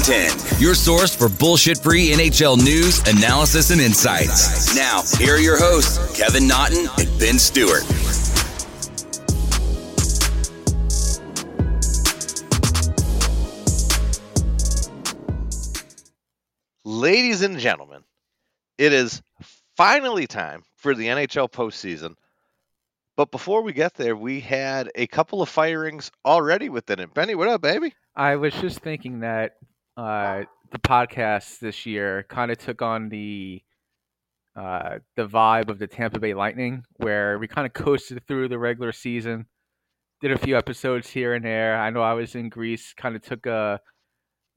listening to 2 5 and 10, your source for bullshit free NHL news, analysis, and insights. Now, here are your hosts, Kevin Naughton and Ben Stewart. Ladies and gentlemen, it is finally time for the NHL postseason. But before we get there, we had a couple of firings already within it. Benny, what up, baby? I was just thinking that uh, the podcast this year kind of took on the uh, the vibe of the Tampa Bay Lightning, where we kind of coasted through the regular season, did a few episodes here and there. I know I was in Greece, kind of took uh,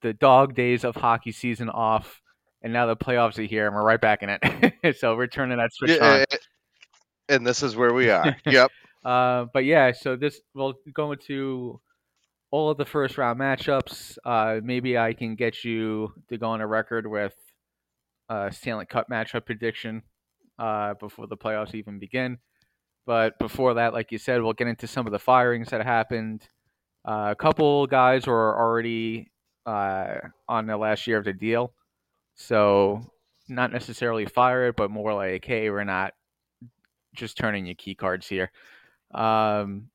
the dog days of hockey season off, and now the playoffs are here, and we're right back in it. so we're turning that switch on. And this is where we are. yep. Uh, but yeah, so this we'll go into all of the first round matchups. Uh, maybe I can get you to go on a record with a Stanley Cup matchup prediction uh, before the playoffs even begin. But before that, like you said, we'll get into some of the firings that happened. Uh, a couple guys were already uh, on the last year of the deal, so not necessarily fired, but more like, hey, we're not just turning your key cards here. Um,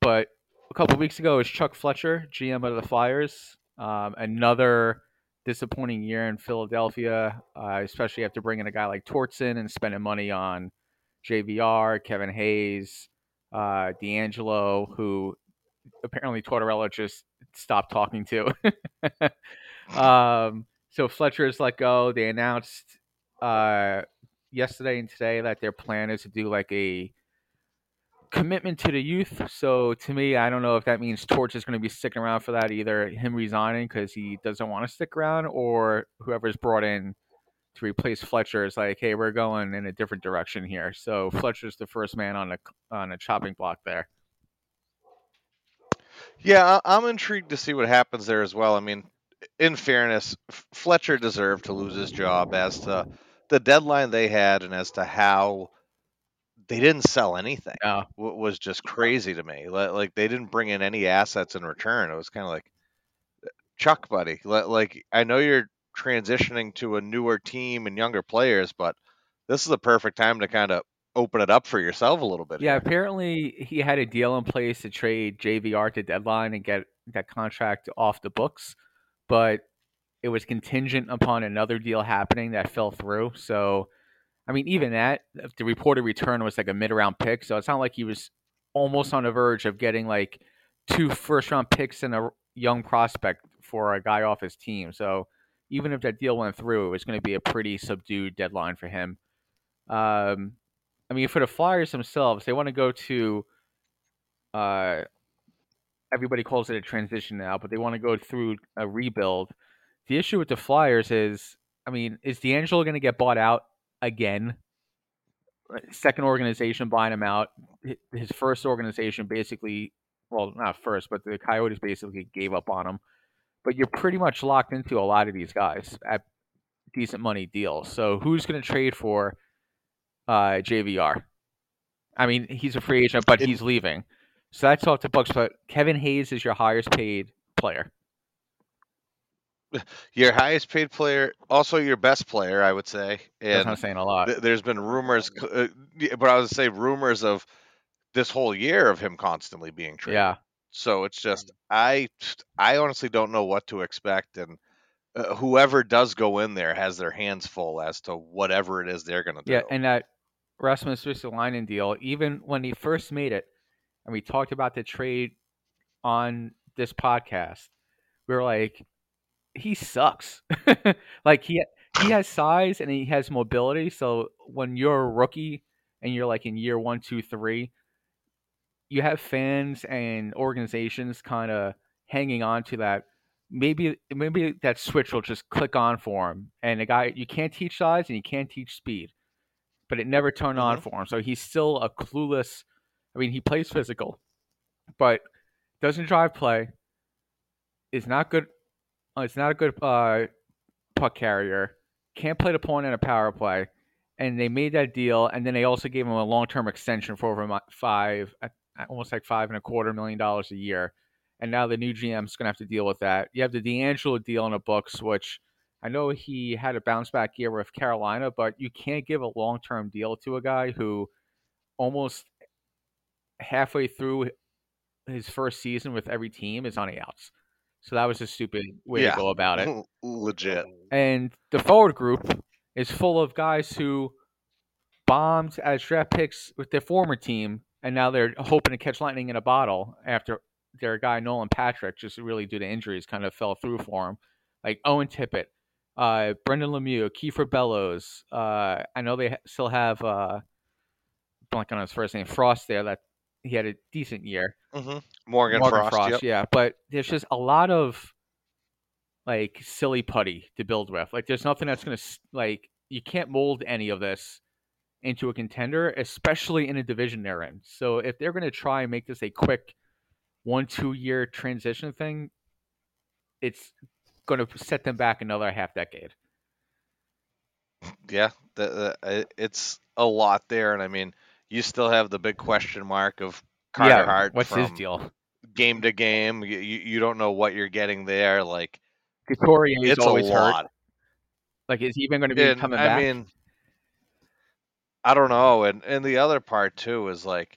but a couple weeks ago was Chuck Fletcher, GM of the Flyers. Um, another disappointing year in Philadelphia, uh, especially after bringing a guy like Torts in and spending money on JVR, Kevin Hayes, uh, DeAngelo, who apparently Tortorella just stopped talking to. um, so Fletcher is let go. They announced uh, yesterday and today that their plan is to do like a commitment to the youth. So to me, I don't know if that means Torts is going to be sticking around for that, either him resigning because he doesn't want to stick around, or whoever's brought in to replace Fletcher is like, hey, we're going in a different direction here. So Fletcher's the first man on a on a chopping block there. Yeah, I'm intrigued to see what happens there as well. I mean, in fairness, Fletcher deserved to lose his job as to the deadline they had and as to how they didn't sell anything No. was just crazy to me. Like they didn't bring in any assets in return. It was kind of like uh, Chuck, buddy. Like I know you're transitioning to a newer team and younger players, but this is the perfect time to kind of open it up for yourself a little bit. Yeah, here. apparently he had a deal in place to trade JVR to deadline and get that contract off the books, but it was contingent upon another deal happening that fell through. So, I mean, even that, the reported return was like a mid round pick. So it's not like he was almost on the verge of getting like two first round picks and a young prospect for a guy off his team. So even if that deal went through, it was going to be a pretty subdued deadline for him. Um, I mean, for the Flyers themselves, they want to go to. Uh, everybody calls it a transition now, but they want to go through a rebuild the issue with the Flyers is, I mean, is DeAngelo going to get bought out again? Second organization buying him out. His first organization basically, well, not first, but the Coyotes basically gave up on him. But you're pretty much locked into a lot of these guys at decent money deals. So who's going to trade for uh, JVR? I mean, he's a free agent, but he's leaving. So that's off the books. But Kevin Hayes is your highest paid player your highest paid player, also your best player, I would say. And That's not saying a lot. Th- there's been rumors, uh, but I would say rumors of this whole year of him constantly being traded. Yeah. So it's just I I honestly don't know what to expect, and uh, whoever does go in there has their hands full as to whatever it is they're going to do. Yeah, and that Rasmus Ristolainen deal, even when he first made it, and we talked about the trade on this podcast, we were like, he sucks. like he he has size and he has mobility. So when you're a rookie and you're like in year one, two, three, you have fans and organizations kind of hanging on to that. Maybe maybe that switch will just click on for him. And a guy you can't teach size and you can't teach speed, but it never turned mm-hmm. on for him. So he's still a clueless. I mean, he plays physical, but doesn't drive play. Is not good it's not a good uh, puck carrier. Can't play the point in a power play. And they made that deal, and then they also gave him a long term extension for over five, almost like five and a quarter million dollars a year. and now the new GM's going to have to deal with that. You have the DeAngelo deal in the books, which I know he had a bounce back year with Carolina, but you can't give a long term deal to a guy who almost halfway through his first season with every team is on the outs. So that was a stupid way Yeah. to go about it. Legit. And the forward group is full of guys who bombed as draft picks with their former team, and now they're hoping to catch lightning in a bottle after their guy Nolan Patrick, just really due to injuries, kind of fell through for him. Like Owen Tippett, uh, Brendan Lemieux, Kiefer Bellows. Uh, I know they still have uh, blank on his first name, Frost. There, that he had a decent year. hmm Morgan, Morgan Frost. yep. yeah. But there's just a lot of like silly putty to build with. Like there's nothing that's gonna s- like you can't mold any of this into a contender, especially in a division they're in. So if they're gonna try and make this a quick one two year transition thing, it's gonna set them back another half decade. Yeah, the, the, it's a lot there, and I mean, you still have the big question mark of Carter yeah, Hart what's from his deal? game to game. You, you don't know what you're getting there. Like Couturier is always hurt. Like is he even gonna be And, coming I back? mean, I don't know. And and the other part too is like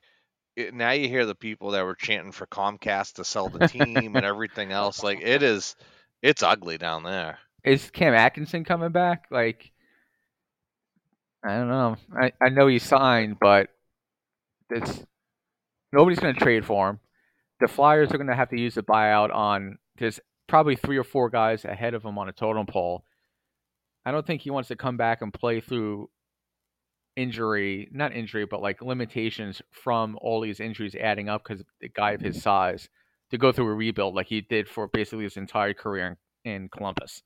it, now you hear the people that were chanting for Comcast to sell the team and everything else. Like it is, it's ugly down there. is Cam Atkinson coming back? Like, I don't know. I, I know he signed, but it's nobody's going to trade for him. The Flyers are going to have to use the buyout on. There's probably three or four guys ahead of him on a totem pole. I don't think he wants to come back and play through injury, not injury, but like limitations from all these injuries adding up because the guy of his size to go through a rebuild like he did for basically his entire career in, in Columbus.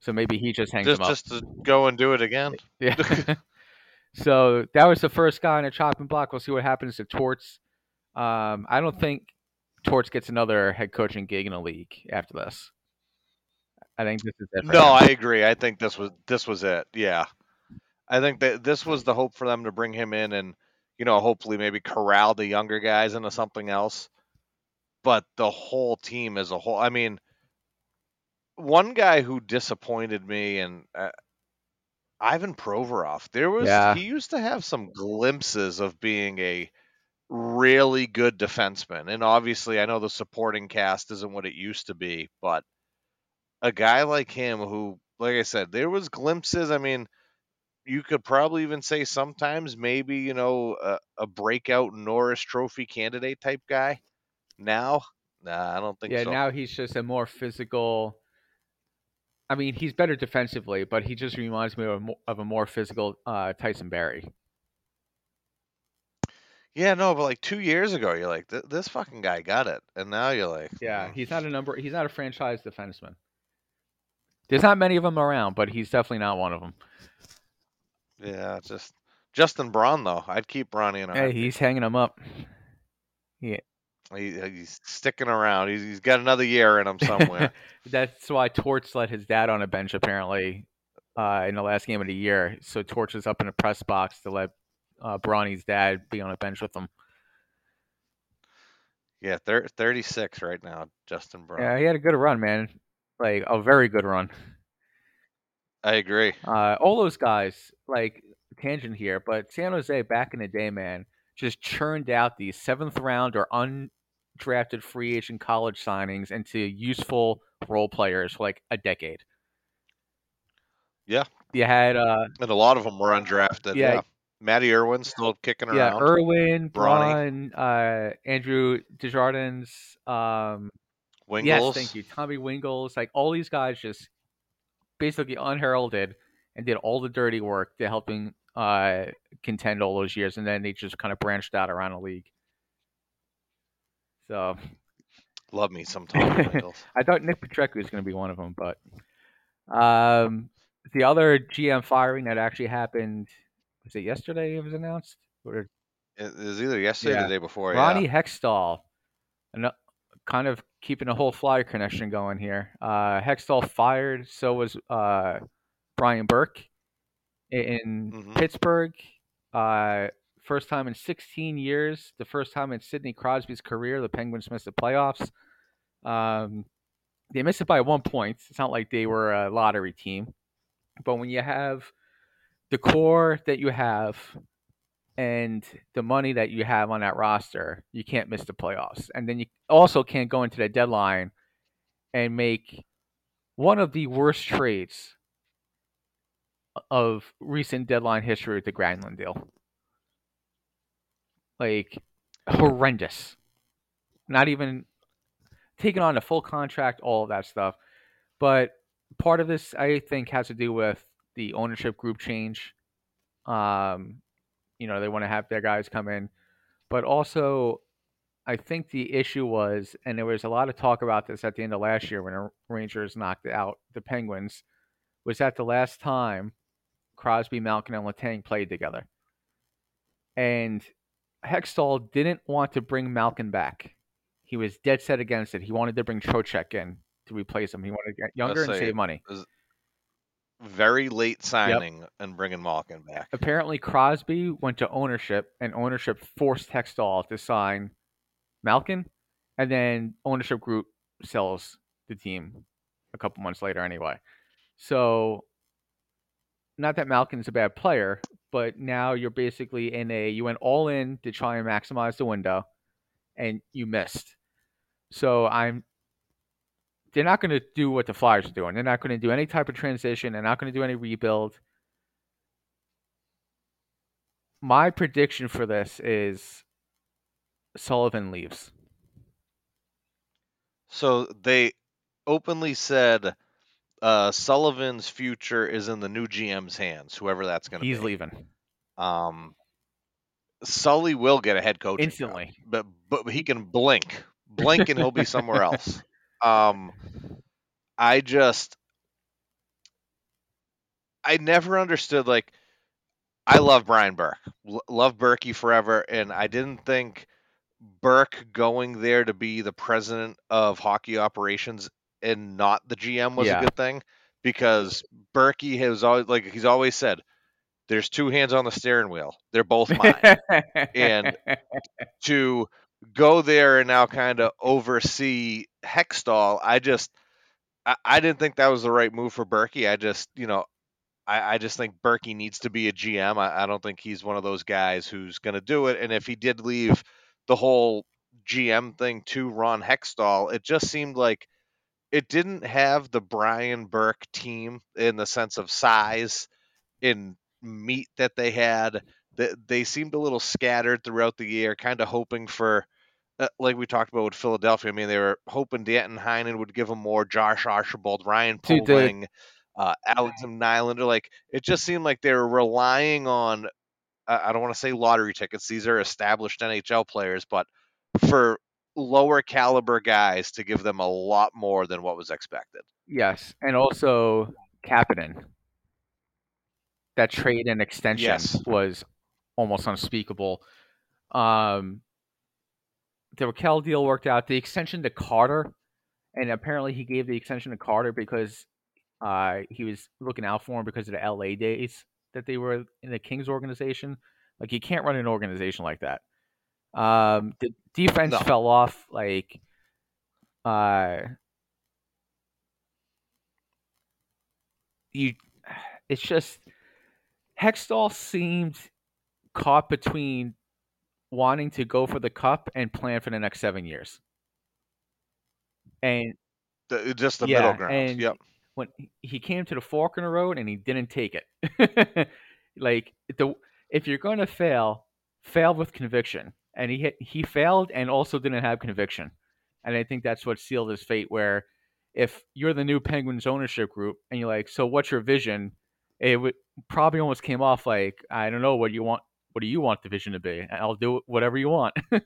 So maybe he just hangs Just him up. just to go and do it again. Yeah. so that was the first guy on the chopping block. We'll see what happens to Torts. Um, I don't think Torts gets another head coaching gig in the league after this. I think this is it. No. I agree. I think this was this was it. Yeah, I think that this was the hope for them to bring him in and you know hopefully maybe corral the younger guys into something else. But the whole team as a whole, I mean, one guy who disappointed me and uh, Ivan Provorov. There was Yeah. he used to have some glimpses of being a really good defenseman, and obviously I know the supporting cast isn't what it used to be, but a guy like him who like i said there was glimpses i mean you could probably even say sometimes maybe you know a, a breakout norris trophy candidate type guy now nah i don't think so. yeah, so now he's just a more physical. I mean, he's better defensively, but he just reminds me of a more, of a more physical uh, Tyson Barrie. yeah no but like two years ago you're like this fucking guy got it and now you're like Yeah, "Mm." he's not a number. He's not a franchise defenseman. There's not many of them around, but he's definitely not one of them. yeah just justin braun though i'd keep bronny in Hey, he's hanging him up. He, he's sticking around he's, he's got another year in him somewhere That's why Torts let his dad on a bench apparently uh, in the last game of the year. So Torts is up in the press box to let uh, Bronny's dad be on a bench with him. yeah thir- 36 right now justin braun Yeah, he had a good run, man. Like a very good run. i agree Uh, all those guys, like tangent here, but San Jose back in the day, man, just churned out these seventh round or undrafted free agent college signings into useful role players for like a decade. Yeah. You had uh And a lot of them were undrafted. Yeah. Yeah. Matty Irwin's still kicking yeah, around. Irwin, Bronny. Braun, uh Andrew Desjardins, um Wingels. yes, thank you. Tommy Wingels, like all these guys just basically unheralded and did all the dirty work to helping uh, contend all those years, and then they just kind of branched out around the league. So Love me sometimes. I thought Nick Petrecki was going to be one of them, but um, the other GM firing that actually happened was it yesterday? It was announced. Or It was either yesterday or the day before. Ronnie yeah. Hextall, ano- kind of keeping a whole flyer connection going here. Uh, Hextall fired, so was uh, Brian Burke in Mhm. Pittsburgh. Uh, First time in 16 years. The first time in Sidney Crosby's career, the Penguins missed the playoffs. Um, they missed it by one point. It's not like they were a lottery team. But when you have the core that you have and the money that you have on that roster, you can't miss the playoffs. And then you also can't go into the deadline and make one of the worst trades of recent deadline history with the Granlund deal. Like horrendous. Not even taking on a full contract, all of that stuff. But part of this, I think, has to do with the ownership group change. Um, you know, they want to have their guys come in, but also, I think the issue was, and there was a lot of talk about this at the end of last year when Rangers knocked out the Penguins, was that the last time Crosby, Malkin, and Letang played together, and Hextall didn't want to bring Malkin back. He was dead set against it. He wanted to bring Trocheck in to replace him. He wanted to get younger and save money. Very late signing yep. and bringing Malkin back. Apparently, Crosby went to ownership, and ownership forced Hextall to sign Malkin, and then ownership group sells the team a couple months later anyway. So, not that Malkin's a bad player, but now you're basically in a you went all in to try and maximize the window, and you missed. So I'm they're not going to do what the Flyers are doing. They're not going to do any type of transition. They're not going to do any rebuild. My prediction for this is Sullivan leaves. So they openly said uh, Sullivan's future is in the new GM's hands, whoever that's going to be. He's leaving. Um, Sully will get a head coach instantly, job, but but he can blink, blink, and he'll be somewhere else. Um, I just, I never understood. Like, I love Brian Burke, L- love Berkey forever, and I didn't think Burke going there to be the president of hockey operations and not the GM was yeah. a good thing because Berkey has always like he's always said there's two hands on the steering wheel. They're both mine. and to go there and now kind of oversee Hextall, I just I, I, didn't think that was the right move for Berkey. I just you know I, I just think Berkey needs to be a GM. I, I don't think he's one of those guys who's going to do it. And if he did leave the whole GM thing to Ron Hextall, it just seemed like it didn't have the Brian Burke team in the sense of size in meat that they had. That they seemed a little scattered throughout the year, kind of hoping for uh, like we talked about with Philadelphia. I mean, they were hoping Danton Heinen would give them more. Josh Archibald, Ryan Poehling, uh, Alex Nylander. Like it just seemed like they were relying on. Uh, I don't want to say lottery tickets. These are established NHL players, but for lower caliber guys to give them a lot more than what was expected. Yes, and also Kapanen. That trade and extension yes. was almost unspeakable. Um, the Rakell deal worked out. The extension to Carter, and apparently he gave the extension to Carter because uh, he was looking out for him because of the LA days that they were in the Kings organization. Like you can't run an organization like that. Um, the defense no. fell off. Like, uh, you, it's just Hextall seemed caught between wanting to go for the cup and plan for the next seven years. And the, just the yeah, middle ground. And yep. When he came to the fork in the road and he didn't take it. like the if you're going to fail, fail with conviction. And he he failed and also didn't have conviction. And I think that's what sealed his fate. Where if you're the new Penguins ownership group and you're like, so what's your vision? It would probably almost came off like, I don't know what you want what do you want the vision to be? I'll do whatever you want.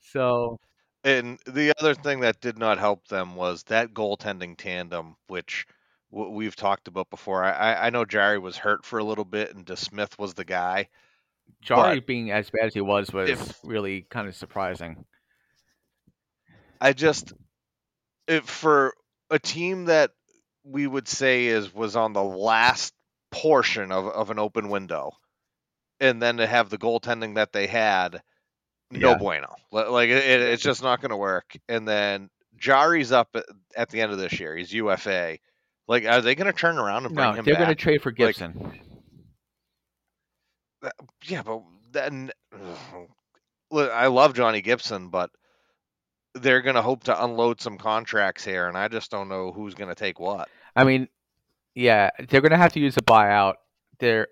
so, and the other thing that did not help them was that goaltending tandem, which we've talked about before. I, I know Jarry was hurt for a little bit, and DeSmith was the guy. Jarry being as bad as he was was if, really kind of surprising. I just, if for a team that we would say is was on the last portion of, of an open window and then to have the goaltending that they had, no Yeah. bueno. Like it, it- it's just not going to work. And then Jarry's up at, at the end of this year. He's UFA. Like, are they going to turn around and bring No, him they're going to trade for Gibson. Yeah, but then look, I love Johnny Gibson, but they're going to hope to unload some contracts here, and I just don't know who's going to take what. I mean, yeah, they're going to have to use a buyout. They're,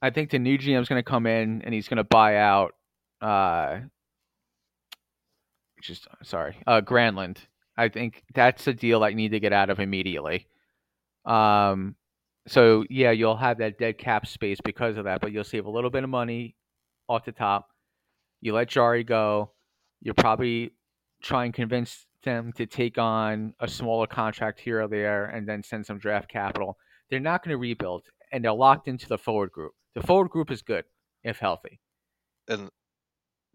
I think the new GM's going to come in and he's going to buy out. Uh, just sorry, uh, Granlund. I think that's a deal I need to get out of immediately. Um, so yeah, you'll have that dead cap space because of that, but you'll save a little bit of money off the top. You let Jarry go. You'll probably try and convince them to take on a smaller contract here or there and then send some draft capital. They're not going to rebuild, and they're locked into the forward group. The forward group is good if healthy. And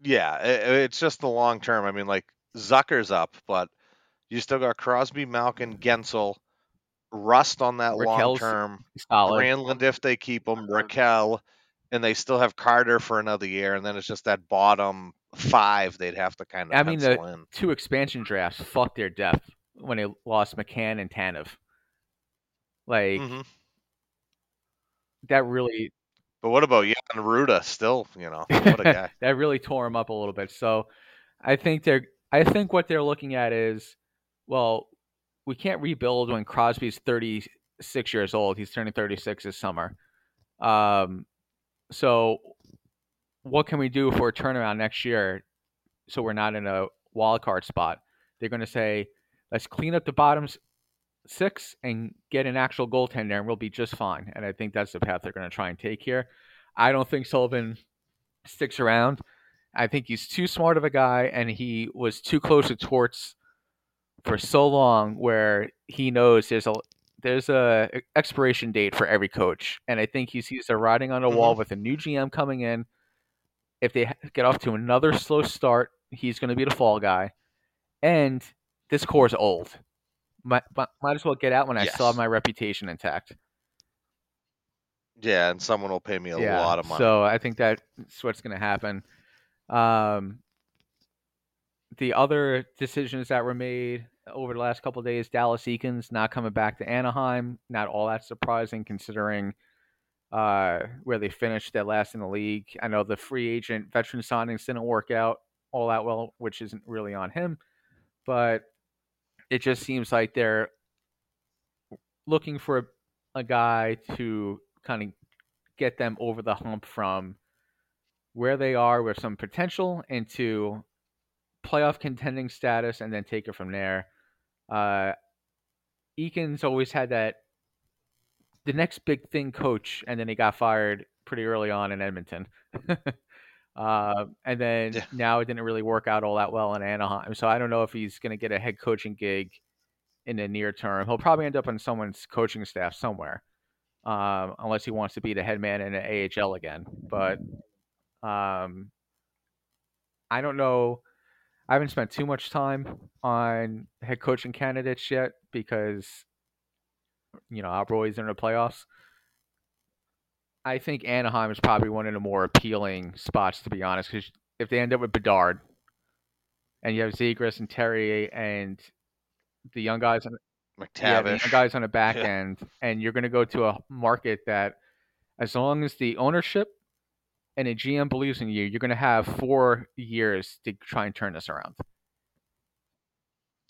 yeah, it's just the long term. I mean, like Zucker's up, but you still got Crosby, Malkin, Guentzel, Rust on that long Rakell's term. Solid. Granlund if they keep him, Raquel, and they still have Carter for another year, and then it's just that bottom five they'd have to kind of I mean, the- pencil in. Two expansion drafts fucked their depth when they lost McCann and Tanev. Like Mhm. that really But what about Jan Rutta? Still, you know, what a guy. that really tore him up a little bit. So I think they're I think what they're looking at is well, we can't rebuild when Crosby's 36 years old. He's turning 36 this summer. Um so what can we do for a turnaround next year so we're not in a wild card spot? They're going to say let's clean up the bottoms six and get an actual goaltender and we'll be just fine. And I think that's the path they're going to try and take here. I don't think Sullivan sticks around. I think he's too smart of a guy, and he was too close to Torts for so long, where he knows there's a there's a expiration date for every coach, and I think he sees the writing on the wall with a new GM coming in. If they get off to another slow start, he's going to be the fall guy, and this core is old. Might, might as well get out when I still have my reputation intact. Yeah, and someone will pay me a lot of money. So I think that's what's going to happen. Um, the other decisions that were made over the last couple days, Dallas Eakins not coming back to Anaheim, not all that surprising considering uh, where they finished their last in the league. I know the free agent veteran signings didn't work out all that well, which isn't really on him, but it just seems like they're looking for a, a guy to kind of get them over the hump from where they are with some potential into playoff contending status and then take it from there. Uh, Eakins always had that the next big thing coach, and then he got fired pretty early on in Edmonton. uh, and then Yeah. now it didn't really work out all that well in Anaheim. So I don't know if he's going to get a head coaching gig in the near term. He'll probably end up on someone's coaching staff somewhere, um, unless he wants to be the head man in the AHL again. But um, I don't know. I haven't spent too much time on head coaching candidates yet because you know our boys are in the playoffs. I think Anaheim is probably one of the more appealing spots to be honest, because if they end up with Bedard, and you have Zegras and Terry and the young guys on yeah, the young guys on the back Yeah. end, and you're going to go to a market that, as long as the ownership and a GM believes in you, you're going to have four years to try and turn this around.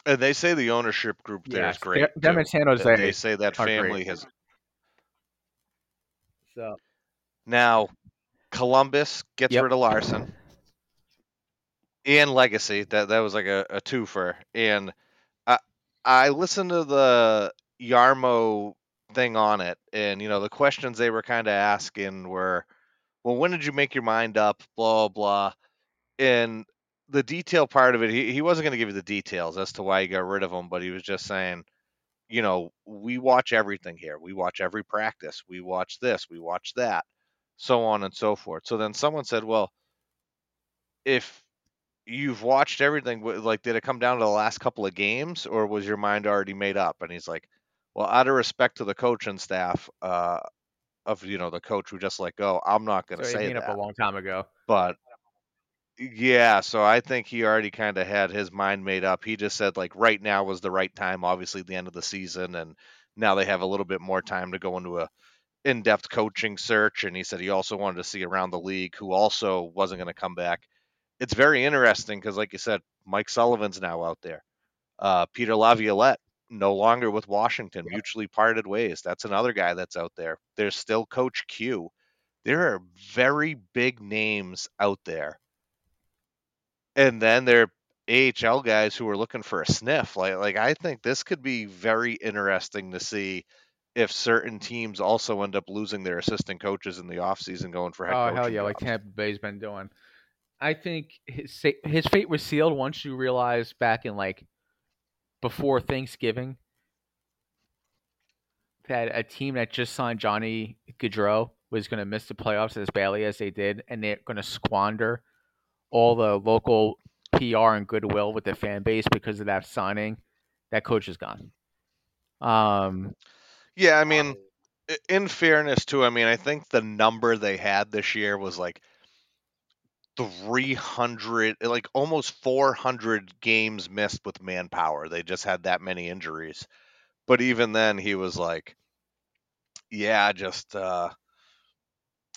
And they say the ownership group there is Yes, great. them- them in San Jose They- They say that are great. family has So now Columbus gets Yep. rid of Larsen and Legacy. That that was like a, a twofer. And I I listened to the Jarmo thing on it, and you know the questions they were kind of asking were, well, when did you make your mind up? Blah blah. And the detail part of it, he, he wasn't going to give you the details as to why he got rid of him, but he was just saying, you know, we watch everything here. We watch every practice. We watch this. We watch that, so on and so forth. So then someone said, well, if you've watched everything, like, did it come down to the last couple of games, or was your mind already made up? And he's like, well, out of respect to the coach and staff, uh, of you know the coach who just let go. I'm not going to So say made up a long time ago. but yeah. So I think he already kind of had his mind made up. He just said like right now was the right time. Obviously, the end of the season, and now they have a little bit more time to go into a in-depth coaching search. And he said he also wanted to see around the league who also wasn't going to come back. It's very interesting because, like you said, Mike Sullivan's now out there. Uh, Peter Laviolette no longer with Washington, mutually parted ways. That's another guy that's out there. There's still Coach Q. There are very big names out there. And then there are AHL guys who are looking for a sniff. Like like I think this could be very interesting to see if certain teams also end up losing their assistant coaches in the offseason going for head Oh hell yeah, like jobs. Tampa Bay's been doing. I think his his fate was sealed once you realize back in like before Thanksgiving that a team that just signed Johnny Gaudreau was going to miss the playoffs as badly as they did, and they're going to squander all the local PR and goodwill with the fan base because of that signing. That coach is gone. Um, Yeah, I mean, in fairness too, I mean, I think the number they had this year was like 300, like almost 400 games missed with manpower. They just had that many injuries. But even then, he was like, yeah, just, uh,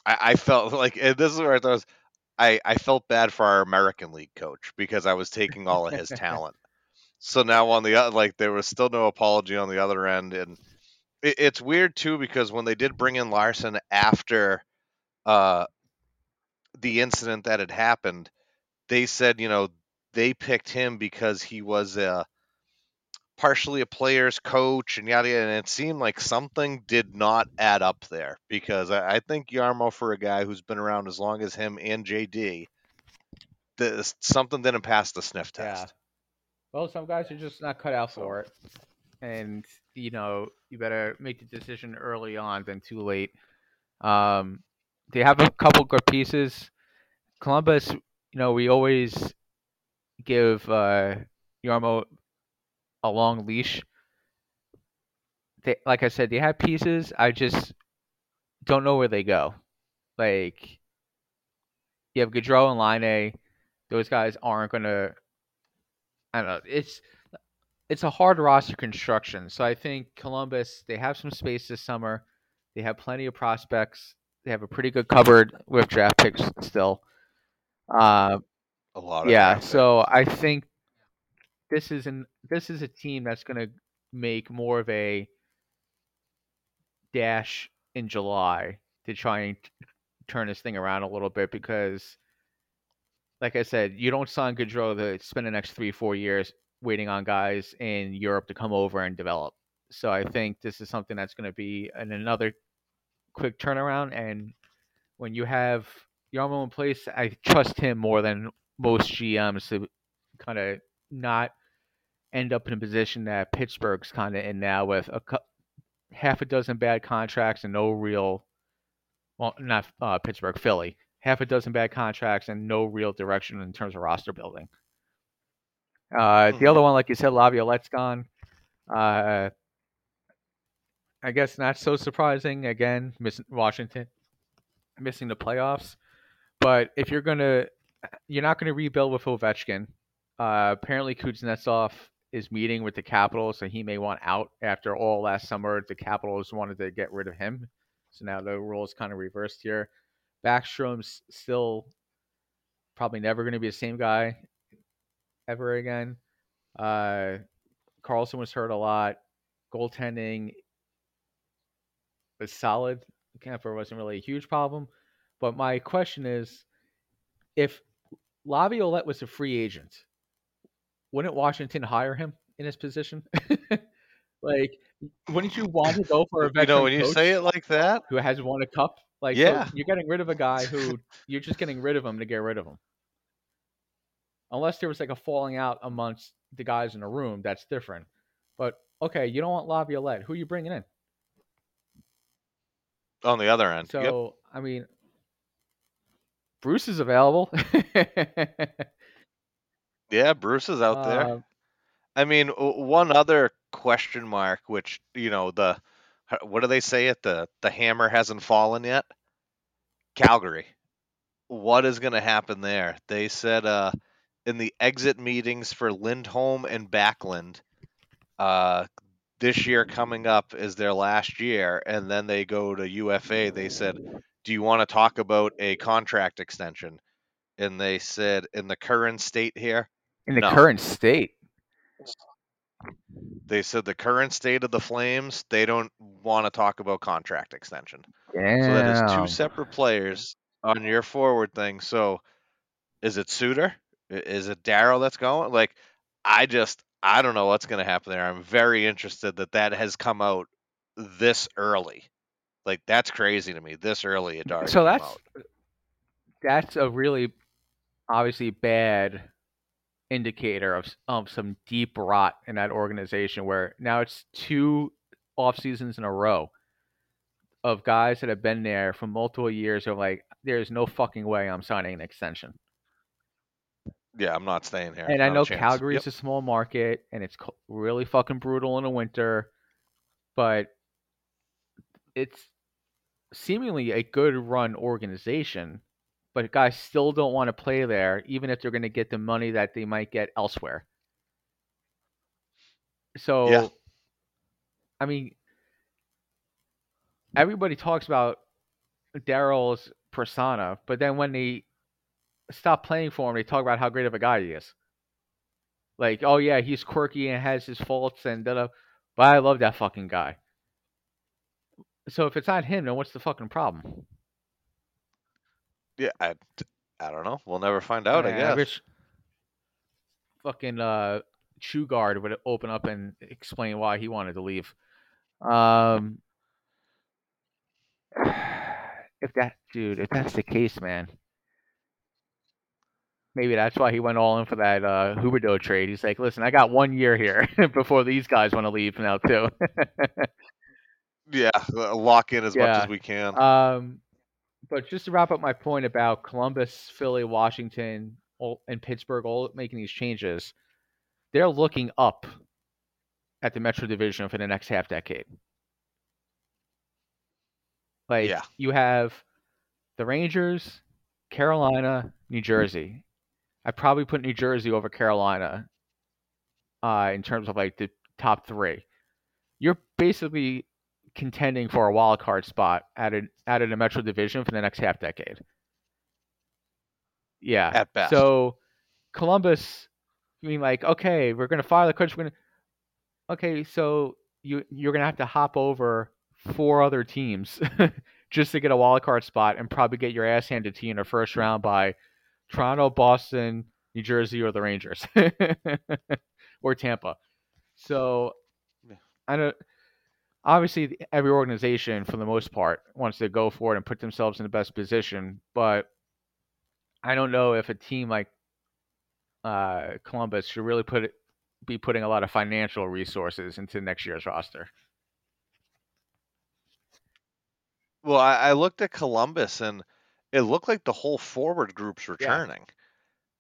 I, I felt like, and this is where I thought was, I, I felt bad for our American League coach because I was taking all of his talent. So now on the other, like, there was still no apology on the other end. And it, it's weird too because when they did bring in Larsen after uh, the incident that had happened, they said, you know, they picked him because he was a partially a player's coach and yada yada. And it seemed like something did not add up there because I, I think Jarmo, for a guy who's been around as long as him and JD, this, something didn't pass the sniff test. Yeah. Well, some guys are just not cut out for it, and you know you better make the decision early on than too late. Um, they have a couple good pieces. Columbus, you know, we always give uh, Jarmo a long leash. They, like I said, they have pieces. I just don't know where they go. Like you have Gaudreau and Laine Those guys aren't gonna. I don't know. It's it's a hard roster construction. So I think Columbus they have some space this summer. They have plenty of prospects. They have a pretty good cupboard with draft picks still. Uh, A lot of yeah, so I think this is an this is a team that's going to make more of a dash in July to try and t- turn this thing around a little bit because, like I said, you don't sign Gaudreau to spend the next three four years waiting on guys in Europe to come over and develop. So I think this is something that's going to be an, another quick turnaround. And when you have Jarmo in place, I trust him more than most GMs to kind of not end up in a position that Pittsburgh's kind of in now with a cou- half a dozen bad contracts and no real, well, not uh, Pittsburgh, Philly, half a dozen bad contracts and no real direction in terms of roster building. Uh, the other one, like you said, Laviolette's gone. Uh, I guess not so surprising. Again, missing Washington, missing the playoffs. But if you're gonna, you're not gonna rebuild with Ovechkin. Uh, apparently, Kuznetsov is meeting with the Capitals, so he may want out after all last summer. The Capitals wanted to get rid of him, so now the roles kind of reversed here. Backstrom's still probably never going to be the same guy ever again. Uh, Carlson was hurt a lot. Goaltending was solid. Kuemper wasn't really a huge problem. But my question is, if Laviolette was a free agent, wouldn't Washington hire him in his position? like, wouldn't you want to go for a veteran? you know, when you say it like that, who has won a cup? Like, so Yeah. you're getting rid of a guy who you're just getting rid of him to get rid of him. Unless there was like a falling out amongst the guys in the room, that's different. But okay, you don't want Laviolette. Who are you bringing in? On the other end, So yep. I mean, Bruce is available. yeah, Bruce is out there. Uh, I mean, one other question mark, which you know the what do they say it? The the hammer hasn't fallen yet. Calgary. What is going to happen there? They said uh, in the exit meetings for Lindholm and Backlund, uh, this year coming up is their last year, and then they go to UFA. They said, "Do you want to talk about a contract extension?" And they said, "In the current state here, In the No. current state. they said the current state of the Flames, they don't want to talk about contract extension." Damn. So that is two separate players on your forward thing. So is it Sutter? Is it Darryl that's going? Like, I just I don't know what's going to happen there. I'm very interested that that has come out this early. Like that's crazy to me. This early, it dark. so that's out. Uh, that's a really obviously bad indicator of of some deep rot in that organization where now it's two off seasons in a row of guys that have been there for multiple years are like there's no fucking way I'm signing an extension. Yeah, I'm not staying here. And I Not a know chance. Calgary Yep. is a small market and it's really fucking brutal in the winter, but it's seemingly a good run organization. But guys still don't want to play there, even if they're going to get the money that they might get elsewhere. So, Yeah. I mean, everybody talks about Darryl's persona, but then when they stop playing for him, they talk about how great of a guy he is. Like, oh yeah, he's quirky and has his faults and da da. But I love that fucking guy. So if it's not him, then what's the fucking problem? Yeah, I, I don't know. We'll never find out. I Yeah, guess. wish fucking uh, Chew Guard would open up and explain why he wanted to leave. Um, if that dude, if that's the case, man, maybe that's why he went all in for that uh, Huberdeau trade. He's like, listen, I got one year here before these guys want to leave now too. Yeah, uh, lock in as much as we can. Um, but just to wrap up my point about Columbus, Philly, Washington, and Pittsburgh all making these changes, they're looking up at the Metro Division for the next half decade. Like Yeah. you have the Rangers, Carolina, New Jersey. I probably put New Jersey over Carolina uh, in terms of like the top three. You're basically contending for a wild card spot of out of the Metro Division for the next half decade. Yeah. At best. So Columbus, I mean, like, okay, we're gonna fire the coach. We're gonna, okay, so you you're gonna have to hop over four other teams just to get a wild card spot and probably get your ass handed to you in the first round by Toronto, Boston, New Jersey, or the Rangers or Tampa. So I don't. Obviously, every organization, for the most part, wants to go for it and put themselves in the best position. But I don't know if a team like uh, Columbus should really put it, be putting a lot of financial resources into next year's roster. Well, I, I looked at Columbus and it looked like the whole forward group's returning.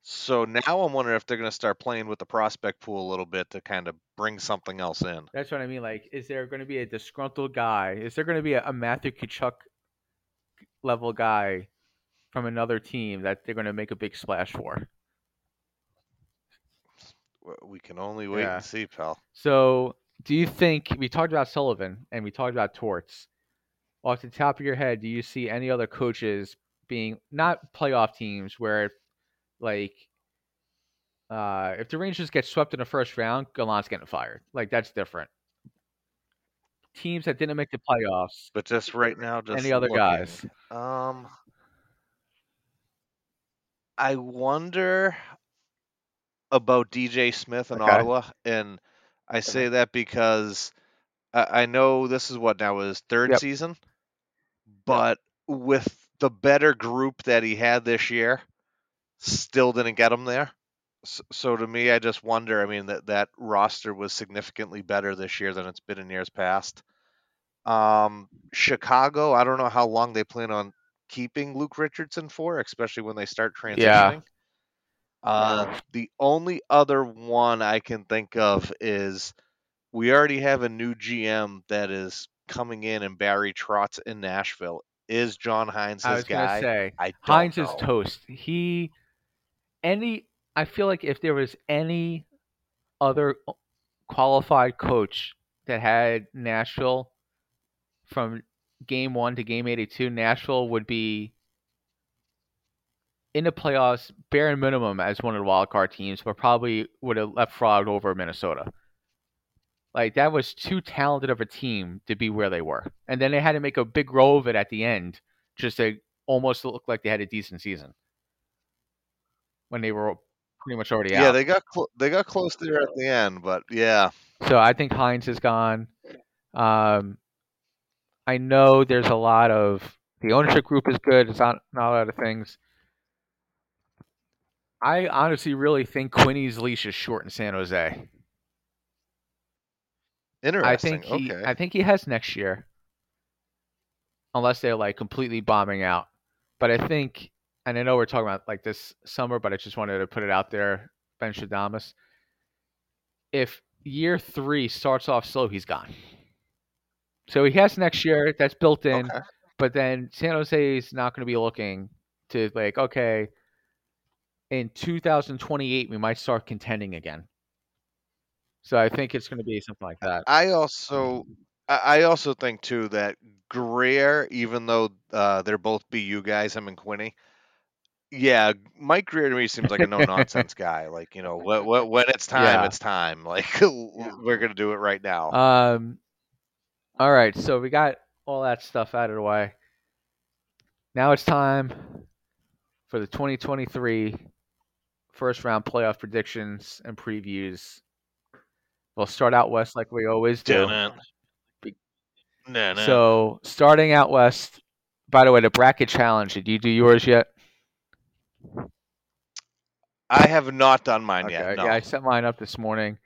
So now I'm wondering if they're going to start playing with the prospect pool a little bit to kind of bring something else in. That's what I mean. Like, is there going to be a disgruntled guy? Is there going to be a, a Matthew Tkachuk level guy from another team that they're going to make a big splash for? We can only wait Yeah. and see, pal. So, do you think we talked about Sullivan and we talked about Torts? Off the top of your head, do you see any other coaches being not playoff teams where, like, uh, if the Rangers get swept in the first round, Gallant's getting fired. Like that's different. Teams that didn't make the playoffs, But just right now, just any other looking, guys? Um, I wonder about DJ Smith in Okay. Ottawa, and I say that because I, I know this is what now his third Yep. season, but with the better group that he had this year, still didn't get him there. So, so to me, I just wonder. I mean, that that roster was significantly better this year than it's been in years past. Um, Chicago, I don't know how long they plan on keeping Luke Richardson for, especially when they start transitioning. Yeah. Uh, the only other one I can think of is we already have a new GM that is coming in and Barry Trotz in Nashville. Is John Hynes I his was guy? say I Hynes is toast. He any I feel like if there was any other qualified coach that had Nashville from game one to game 82, Nashville would be in the playoffs, bare minimum as one of the wild card teams, but probably would have left fraud over Minnesota. Like that was too talented of a team to be where they were, and then they had to make a big row of it at the end just to almost look like they had a decent season when they were pretty much already out. Yeah, they got cl- they got close there at the end, but yeah, So I think Hynes is gone. Um, I know there's a lot of the ownership group is good. It's not not a lot of things. I honestly really think Quinny's leash is short in San Jose. Interesting. I think he okay. I think he has next year. Unless they're like completely bombing out. But I think and I know we're talking about like this summer, but I just wanted to put it out there, Ben Shadamas. If year three starts off slow, he's gone. So he has next year, that's built in, okay. but then San Jose is not going to be looking to like, okay, in 2028 we might start contending again. So I think it's going to be something like that. I also I also think too that Grier, even though uh, they're both BU guys, him and Quinny. Yeah, Mike Grier to me seems like a no nonsense guy. Like you know, what, what, when it's time, Yeah. it's time. Like we're gonna do it right now. Um, all right, so we got all that stuff out of the way. Now it's time for the 2023 first round playoff predictions and previews. We'll start out west like we always do. Dun-dun. Dun-dun. So starting out west. By the way, the bracket challenge. Did you do yours yet? I have not done mine Okay. yet. No. Yeah, I set mine up this morning.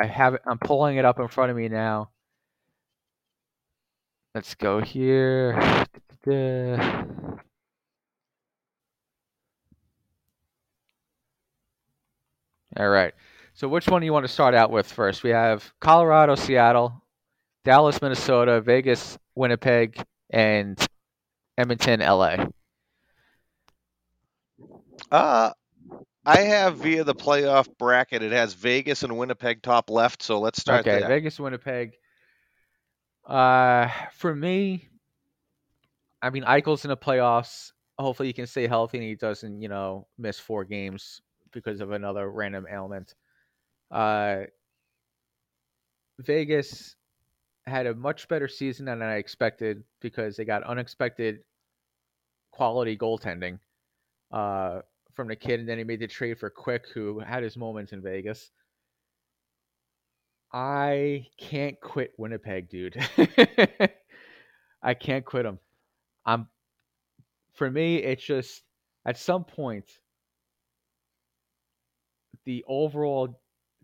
I have it. I'm pulling it up in front of me now. Let's go here. All right. So which one do you want to start out with first? We have Colorado, Seattle, Dallas, Minnesota, Vegas, Winnipeg, and Edmonton, LA. Uh, I have via the playoff bracket. It has Vegas and Winnipeg top left. So let's start okay, there. Vegas, Winnipeg. Uh, for me, I mean, Eichel's in the playoffs. Hopefully, he can stay healthy and he doesn't, you know, miss four games because of another random ailment. Uh, Vegas had a much better season than I expected because they got unexpected quality goaltending uh, from the kid, and then he made the trade for Quick, who had his moments in Vegas. I can't quit Winnipeg, dude. I can't quit them. I'm for me, it's just at some point the overall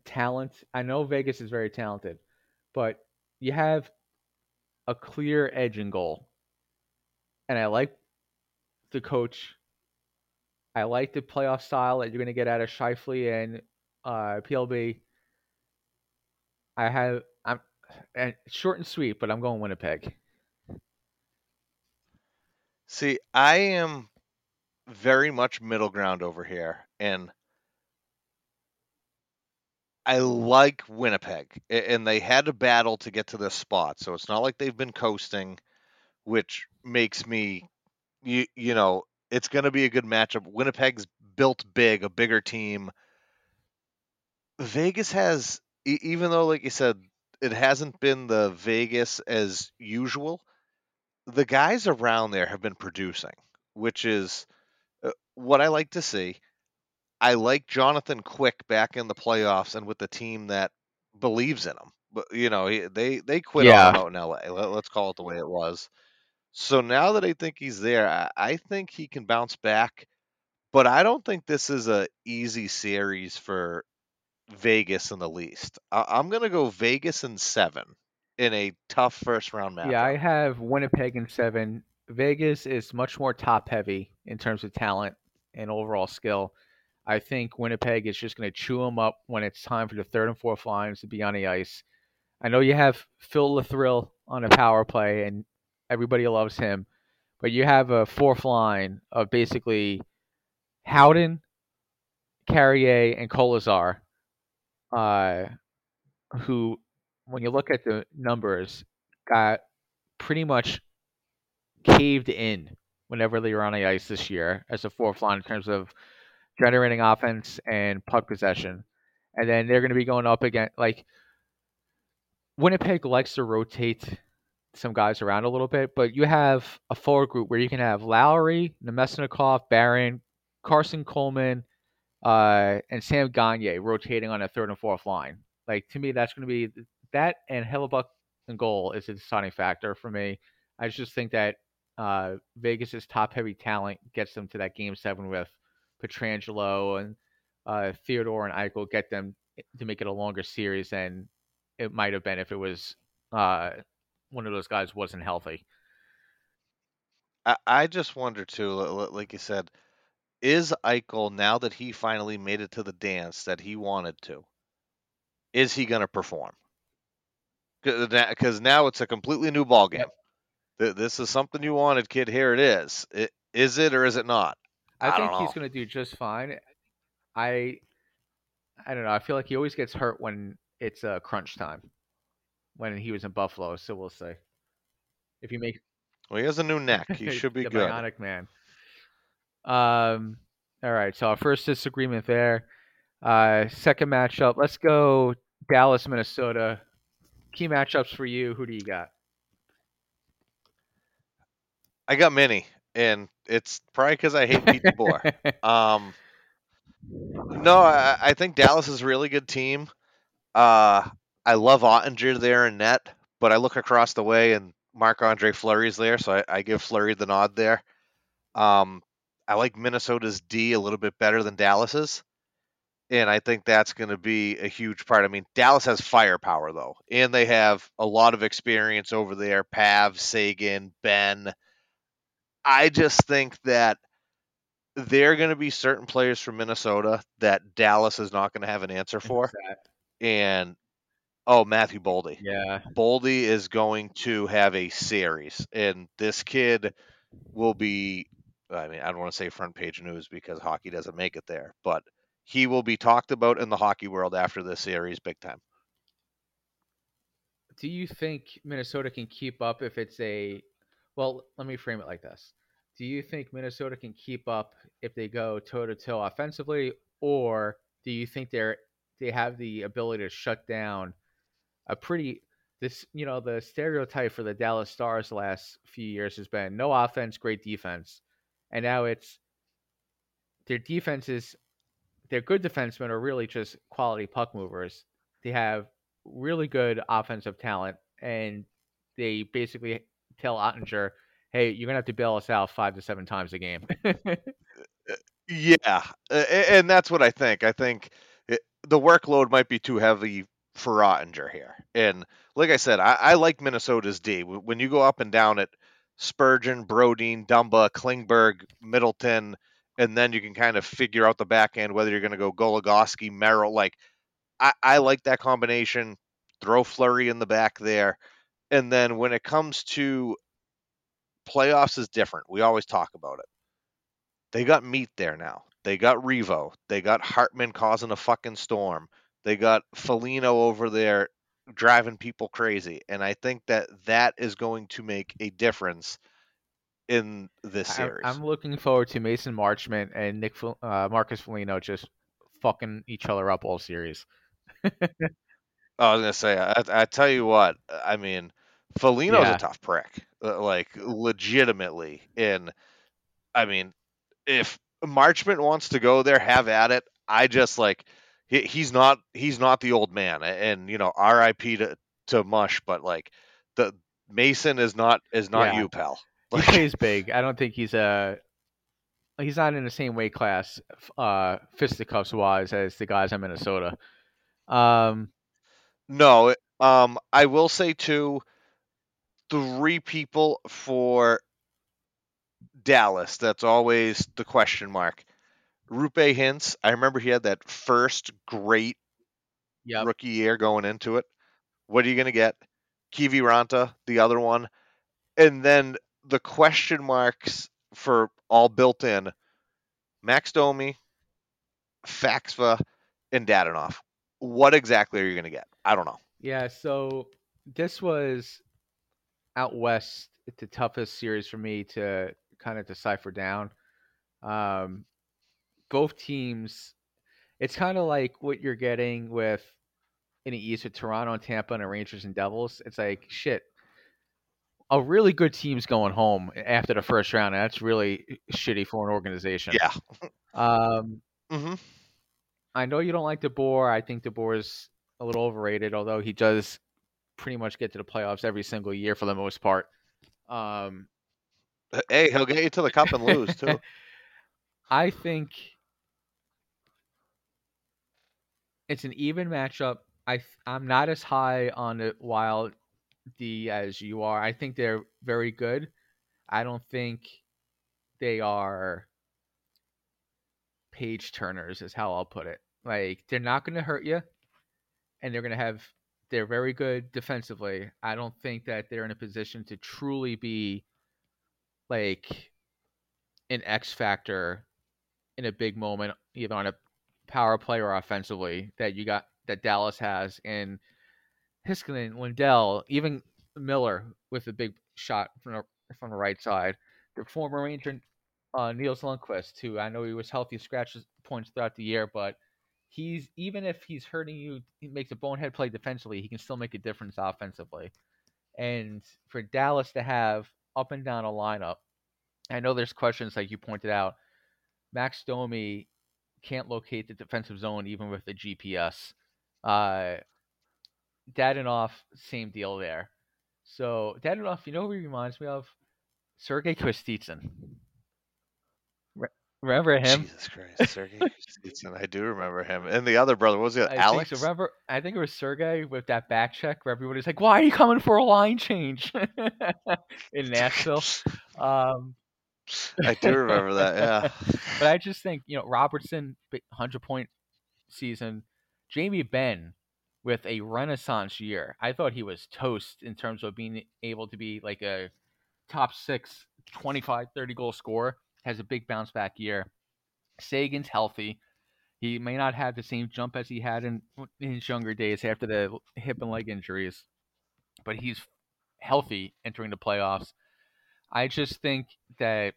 talent. I know Vegas is very talented, but you have a clear edge in goal. And I like the coach. I like the playoff style that you're going to get out of Scheifele and uh, PLD. I have I'm and short and sweet, but I'm going Winnipeg. See, I am very much middle ground over here, and I like Winnipeg, and they had to battle to get to this spot. So it's not like they've been coasting, which makes me, you you know, it's going to be a good matchup. Winnipeg's built big, a bigger team. Vegas has, even though, like you said, it hasn't been the Vegas as usual. The guys around there have been producing, which is uh, what I like to see. I like Jonathan Quick back in the playoffs and with the team that believes in him. But you know, they they quit Yeah. out in LA. Let, let's call it the way it was. So now that I think he's there, I, I think he can bounce back. But I don't think this is a easy series for Vegas in the least. I, I'm gonna go Vegas in seven in a tough first round matchup. Yeah, I have Winnipeg in seven. Vegas is much more top heavy in terms of talent and overall skill. I think Winnipeg is just going to chew them up when it's time for the third and fourth lines to be on the ice. I know you have Phil LaThrill on a power play, and everybody loves him, but you have a fourth line of basically Howden, Carrier, and Kolesar, uh, who, when you look at the numbers, got pretty much caved in whenever they were on the ice this year as a fourth line in terms of generating offense and puck possession. And then they're going to be going up against like Winnipeg likes to rotate some guys around a little bit, but you have a forward group where you can have Lowry, Namestnikov, Barron, Karson Kuhlman, uh, and Sam Gagne rotating on a third and fourth line. Like to me, that's going to be that and Hellebuyck and goal is a deciding factor for me. I just think that uh, Vegas's top heavy talent gets them to that game seven with Pietrangelo and uh, Theodore and Eichel get them to make it a longer series than it might have been if it was uh, one of those guys wasn't healthy. I, I just wonder too, like you said, is Eichel now that he finally made it to the dance that he wanted to? Is he going to perform? Because now it's a completely new ball game. Yep. This is something you wanted, kid. Here it is. Is it or is it not? I, I think he's going to do just fine. I I don't know. I feel like he always gets hurt when it's uh, crunch time. When he was in Buffalo, so we'll see. If he makes, well, he has a new neck. He should be the good. Bionic man. Um. All right. So our first disagreement there. Uh, second matchup. Let's go Dallas, Minnesota. Key matchups for you. Who do you got? I got many, and it's probably because I hate Pete DeBoer. um, no, I, I, think Dallas is a really good team. Uh, I love Oettinger there in net, but I look across the way and Marc Andre Fleury's there, so I, I, give Fleury the nod there. Um, I like Minnesota's D a little bit better than Dallas's. And I think that's going to be a huge part. I mean, Dallas has firepower, though, and they have a lot of experience over there Pav, Seguin, Benn. I just think that there are going to be certain players from Minnesota that Dallas is not going to have an answer for. And oh, Matthew Boldy. Yeah. Boldy is going to have a series, and this kid will be. I mean, I don't want to say front page news because hockey doesn't make it there, but he will be talked about in the hockey world after this series big time. Do you think Minnesota can keep up if it's a well, let me frame it like this. Do you think Minnesota can keep up if they go toe to toe offensively, or do you think they're they have the ability to shut down a pretty this you know the stereotype for the Dallas Stars the last few years has been no offense, great defense, and now it's their defenses their good defensemen are really just quality puck movers. They have really good offensive talent, and they basically tell Oettinger, "Hey, you're gonna have to bail us out five to seven times a game." Uh, uh, yeah, uh, and that's what I think. I think the workload might be too heavy for Oettinger here. And like I said, I, I like Minnesota's D. When you go up and down it, Spurgeon, Brodin, Dumba, Klingberg, Middleton and then you can kind of figure out the back end whether you're going to go Goligoski, Merrill. Like, I, I like that combination. Throw Fleury in the back there. And then when it comes to playoffs is different. We always talk about it. They got meat there now. They got Revo. They got Hartman causing a fucking storm. They got Foligno over there driving people crazy. And I think that that is going to make a difference – in this series. I'm looking forward to Mason Marchment and Nick uh, Marcus Foligno just fucking each other up all series. I was gonna say, I, I, tell you what, I mean, Foligno's yeah. a tough prick, uh, like legitimately. And I mean, if Marchment wants to go there, have at it. I just like he, he's not he's not the old man, and you know, R.I.P. to to Mush, but like the Mason is not is not yeah. you, pal. He plays big. I don't think he's a. He's not in the same weight class, uh, fisticuffs wise, as the guys in Minnesota. Um, no, um, I will say too. Three people for Dallas. That's always the question mark. Roope Hintz, I remember he had that first great yep. rookie year going into it. What are you going to get? Kiviranta, the other one, and then the question marks for all built in: Max Domi, Faksa, and Dadonov. What exactly are you going to get? I don't know. Yeah, so this was out west. It's the toughest series for me to kind of decipher down. Um, both teams, it's kind of like what you're getting with in the East with Toronto and Tampa and the Rangers and Devils. It's like shit. A really good team's going home after the first round. And that's really shitty for an organization. Yeah. Um, hmm I know you don't like DeBoer. I think DeBoer is a little overrated, although he does pretty much get to the playoffs every single year for the most part. Um, Hey, he'll get you to the cup and lose too. I think it's an even matchup. I I'm not as high on the Wild D as you are. I think they're very good. I don't think they are page turners, is how I'll put it. Like they're not going to hurt you, and they're going to have. They're very good defensively. I don't think that they're in a position to truly be like an X factor in a big moment, either on a power play or offensively that you got that Dallas has, in Heiskanen, Lindell, even Miller with a big shot from the, from the right side. The former Ranger uh, Nils Lundkvist, who I know he was healthy, scratches points throughout the year, but he's even if he's hurting you, he makes a bonehead play defensively, he can still make a difference offensively. And for Dallas to have up and down a lineup, I know there's questions like you pointed out. Max Domi can't locate the defensive zone even with the GPS. Uh, Dadonov, same deal there. So Dadonov, you know who he reminds me of? Sergei Kostitsyn. Re- Remember him? Jesus Christ, Sergey I do remember him. And the other brother, what was it? I Alex? Think. Remember, I think it was Sergey with that back check where everybody's like, "Why are you coming for a line change in Nashville?" Um, I do remember that. Yeah. but I just think you know Robertson, hundred point season, Jamie Benn with a renaissance year. I thought he was toast in terms of being able to be like a top six, 25, 30 goal scorer. Has a big bounce back year. Seguin's healthy. He may not have the same jump as he had in, in his younger days after the hip and leg injuries, but he's healthy entering the playoffs. I just think that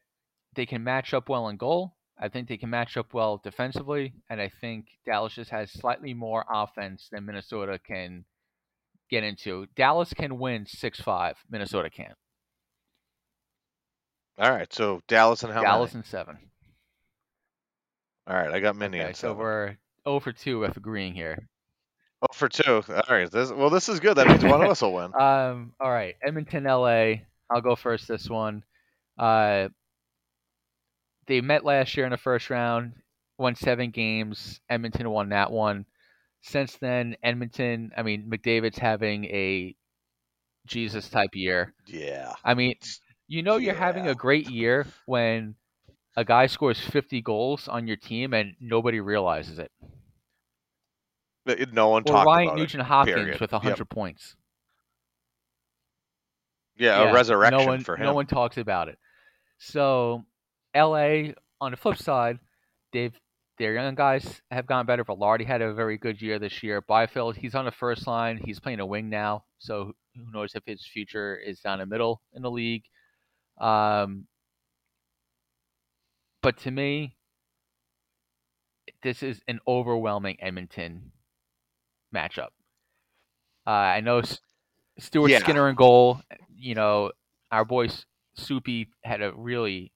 they can match up well in goal. I think they can match up well defensively, and I think Dallas just has slightly more offense than Minnesota can get into. Dallas can win six five. Minnesota can't. All right. So Dallas and how Dallas many? and seven. All right. I got Minnie Okay, so we're 0 for 2 with agreeing here. Oh, for two. All right. This, well, this is good. That means one of us will win. Um, all right, Edmonton, LA. I'll go first this one. Uh, they met last year in the first round, won seven games. Edmonton won that one. Since then, Edmonton. I mean, McDavid's having a Jesus type year. Yeah. I mean, you know you're having a great year when a guy scores 50 goals on your team and nobody realizes it. No one Or talked Ryan about Nugent. Hopkins period. with Yep. 100 points. Yeah, a resurrection no one, for him. No one talks about it. So, LA on the flip side, they've their young guys have gotten better. Vilardi had a very good year this year. Byfield, he's on the first line. He's playing a wing now, so who knows if his future is down the middle in the league. Um, but to me, this is an overwhelming Edmonton matchup. Uh, I know S- Stuart Yeah. Skinner in goal. You know, our boy Soupy had a really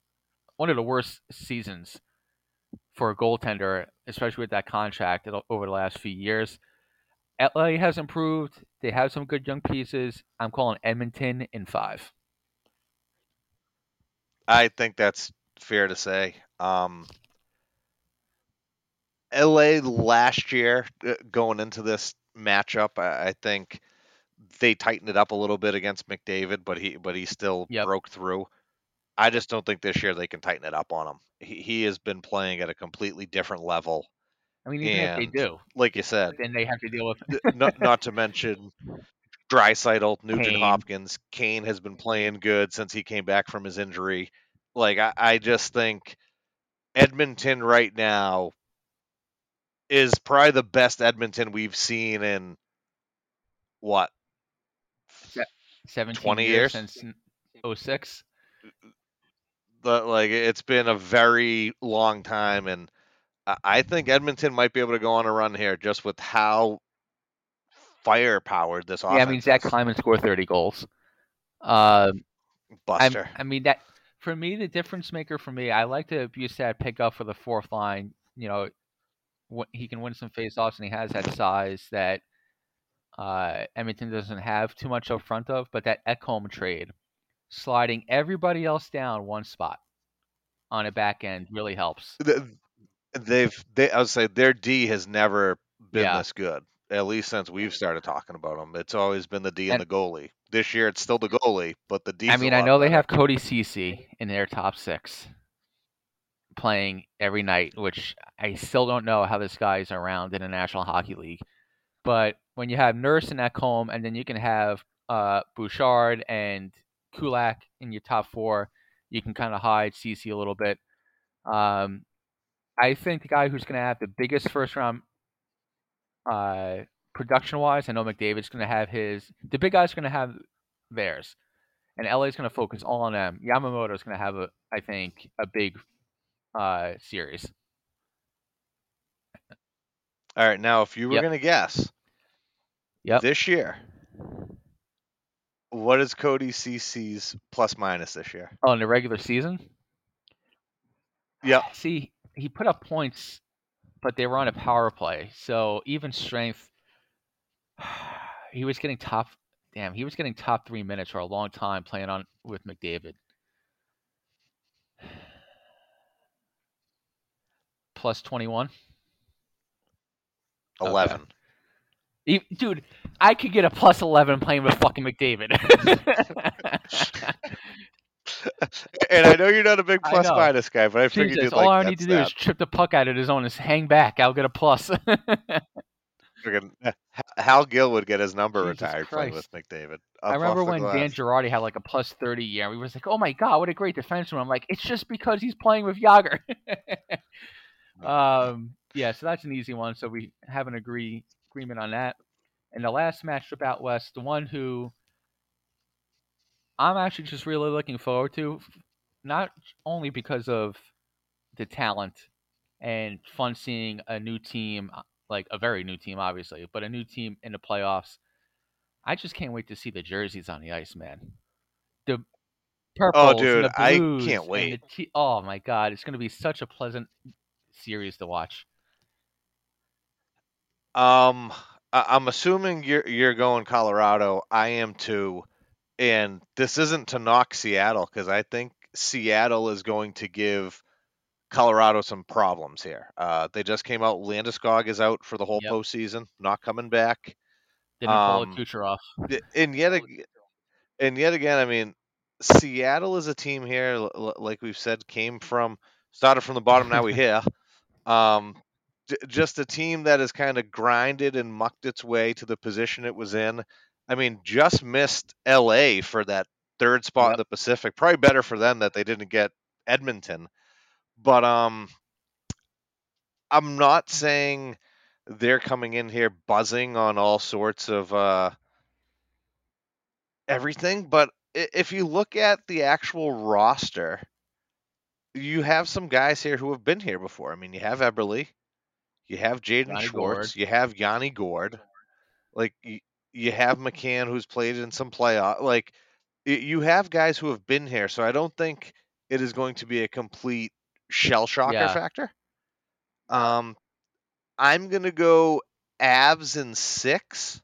one of the worst seasons for a goaltender, especially with that contract over the last few years. LA has improved. They have some good young pieces. I'm calling Edmonton in five. I think that's fair to say. Um, LA last year, uh, going into this matchup, I, I think they tightened it up a little bit against McDavid, but he but he still Yep. broke through. I just don't think this year they can tighten it up on him. He, he has been playing at a completely different level. I mean, even if they do, Like you said, then they have to deal with not, not to mention Draisaitl, Nugent Kane. Hopkins, Kane has been playing good since he came back from his injury. Like I, I just think Edmonton right now is probably the best Edmonton we've seen in what 17 20 years, years? since 06. the like it's been a very long time and I- I think Edmonton might be able to go on a run here just with how firepowered this Yeah, I mean Zach. Kleiman scored 30 goals. Um, I'm- Buster. I mean that for me, the difference maker for me, I like to Bjugstad pick up for the fourth line. You know, wh- he can win some faceoffs and he has that size that uh, Edmonton doesn't have too much up front of. But that Ekholm trade, sliding everybody else down one spot on a back end really helps. Th- They've they I would say their D has never been Yeah. this good. At least since we've started talking about them. It's always been the D and, And- the goalie. This year it's still the goalie, but the D I mean, I know they have Cody Cece in their top six playing every night, which I still don't know how this guy's around in the National Hockey League. But when you have Nurse and Ekholm, and then you can have uh, Bouchard and Kulak in your top four, you can kind of hide Cece a little bit. Um, I think the guy who's going to have the biggest first round uh, production wise, I know McDavid's going to have his. The big guy's are going to have theirs, and LA's going to focus all on them. Yamamoto's going to have a, I think, a big uh, series. All right, now if you were Yep. gonna guess Yep. this year, what is Cody Cece's plus minus this year? Oh, in the regular season, Yeah. see, he put up points, but they were on a power play, so even strength. He was getting top. Damn, he was getting top three minutes for a long time playing on with McDavid. Plus twenty one. Eleven. E- Dude, I could get a plus 11 playing with fucking McDavid. and I know you're not a big I plus minus guy, but I figured Jesus, you'd all like I that need to do is trip the puck out of his own and hang back. I'll get a plus. Friggin- Hal Gill would get his number Jesus retired playing with McDavid. I remember when Dan glass. Girardi had like a plus 30 year. We was like, oh my God, what a great defenseman. I'm like, it's just because he's playing with Jagr. um, yeah, so that's an easy one. So we have an agree agreement on that. And the last matchup out west, the one who I'm actually just really looking forward to, not only because of the talent and fun seeing a new team, uh, like a very new team, obviously, but a new team in the playoffs. I just can't wait to see the jerseys on the ice, man. The purples and Oh, dude, the I can't wait. te- oh my god, it's going to be such a pleasant series to watch. Um, I- I'm assuming you're you're going Colorado. I am too, and this isn't to knock Seattle because I think Seattle is going to give Colorado some problems here. Uh, they just came out. Landeskog is out for the whole Yep. postseason, not coming back. Didn't pull Um, a Kucherov. And yet ag- and yet again i mean seattle is a team here l- like we've said came from started from the bottom now we here um just a team that has kind of grinded and mucked its way to the position it was in i mean just missed la for that third spot in the pacific. Probably better for them that they didn't get edmonton. But um i'm not saying they're coming in here buzzing on all sorts of uh everything, but if you look at the actual roster, you have some guys here who have been here before. I mean, you have Eberle, you have Jaden Schwartz, Gourde. you have Yanni Gourde, like you, have McCann who's played in some playoff. Like you have guys who have been here, so I don't think it is going to be a complete shell shocker Yeah. factor. Um, I'm gonna go Avs in six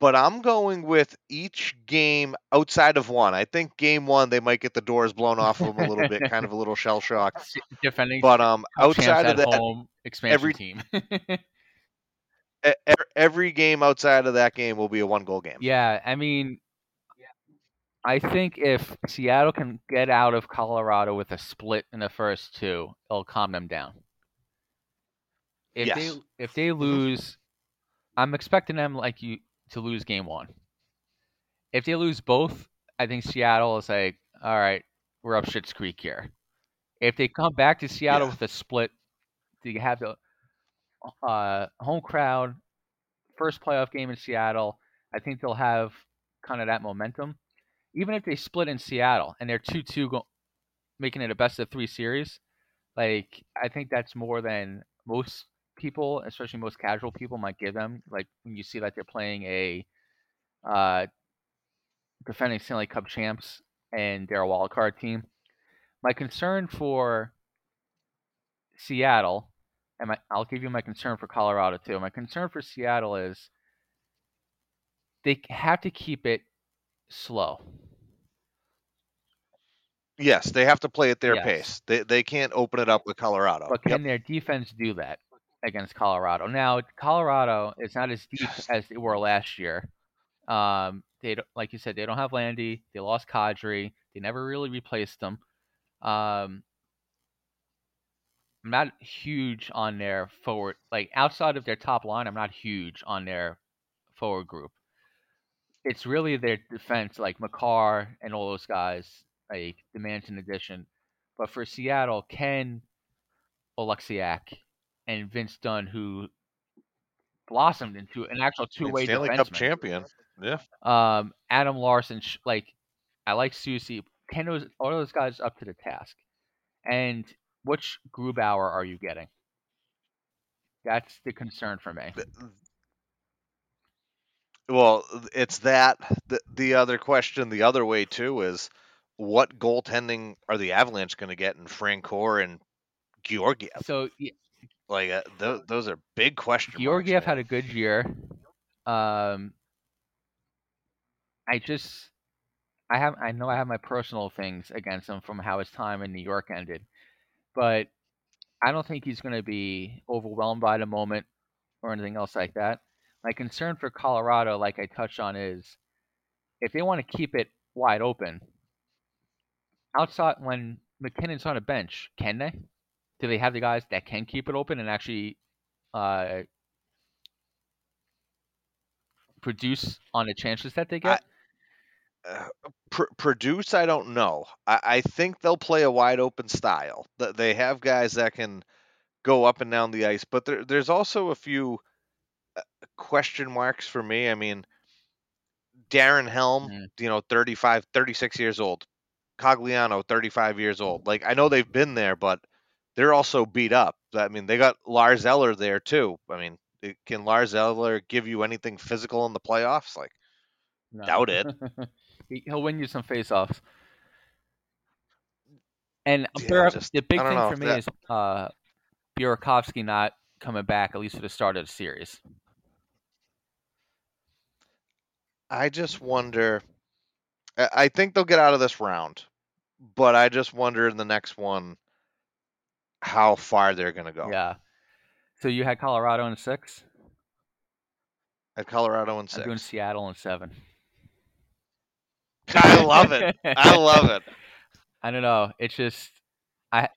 but I'm going with each game outside of one. I think game one they might get the doors blown off of them a little bit, kind of a little shell shock. Defending But um, outside of that, home expansion every- team. every game outside of that game will be a one goal game. yeah, I mean, I think if Seattle can get out of Colorado with a split in the first two, it'll calm them down. If Yes. they if they lose, I'm expecting them like you to lose game one. If they lose both, I think Seattle is like, all right, we're up shit's creek here. If they come back to Seattle Yeah. with a split, do you have the uh, home crowd, first playoff game in Seattle. I think they'll have kind of that momentum. Even if they split in Seattle and they're two two, go- making it a best of three series, like I think that's more than most people, especially most casual people, might give them. Like when you see that they're playing a uh, defending Stanley Cup champs and they're a wild card team. My concern for Seattle, and my, I'll give you my concern for Colorado too. My concern for Seattle is they have to keep it slow. Yes, they have to play at their Yes. pace. They they can't open it up with Colorado. But Yep. can their defense do that against Colorado? Now, Colorado is not as deep as they were last year. Um, they don't, like you said, they don't have Landy. They lost Kadri. They never really replaced them. Um, I'm not huge on their forward, like outside of their top line. I'm not huge on their forward group. It's really their defense, like Makar and all those guys, like demands an addition. But for Seattle, Ken Oleksiak and Vince Dunn, who blossomed into an actual two-way Stanley defenseman. Cup champion. Yeah. Um, Adam Larsson, like I like Susie. Ken those are those guys up to the task? And which Grubauer are you getting? That's the concern for me. Well, it's that. The, the other question, the other way too, is what goaltending are the Avalanche going to get in Francouz and Georgiev? So Like uh, th- those are big question marks. Georgiev had a good year. Um, I just, I have, I know I have my personal things against him from how his time in New York ended, but I don't think he's going to be overwhelmed by the moment or anything else like that. My concern for Colorado, like I touched on, is if they want to keep it wide open, outside when MacKinnon's on a bench, can they? Do they have the guys that can keep it open and actually uh, produce on the chances that they get? Uh, pr- produce, I don't know. I-, I think they'll play a wide open style. They have guys that can go up and down the ice, but there, there's also a few uh, question marks for me. I mean, Darren Helm, Mhm. you know, 35, 36 years old. Cogliano, 35 years old. Like, I know they've been there, but they're also beat up. I mean, they got Lars Eller there too. I mean, can Lars Eller give you anything physical in the playoffs? Like, No. doubt it. He- He'll win you some faceoffs. And Yeah, Bur- just- the big thing for me that- is uh, Burakovsky not coming back at least for the start of the series. I just wonder. I think they'll get out of this round, but I just wonder in the next one how far they're going to go. Yeah. So you had Colorado in six. At Colorado in I'm doing. Seattle in seven. I love it. I love it. I don't know. It's just I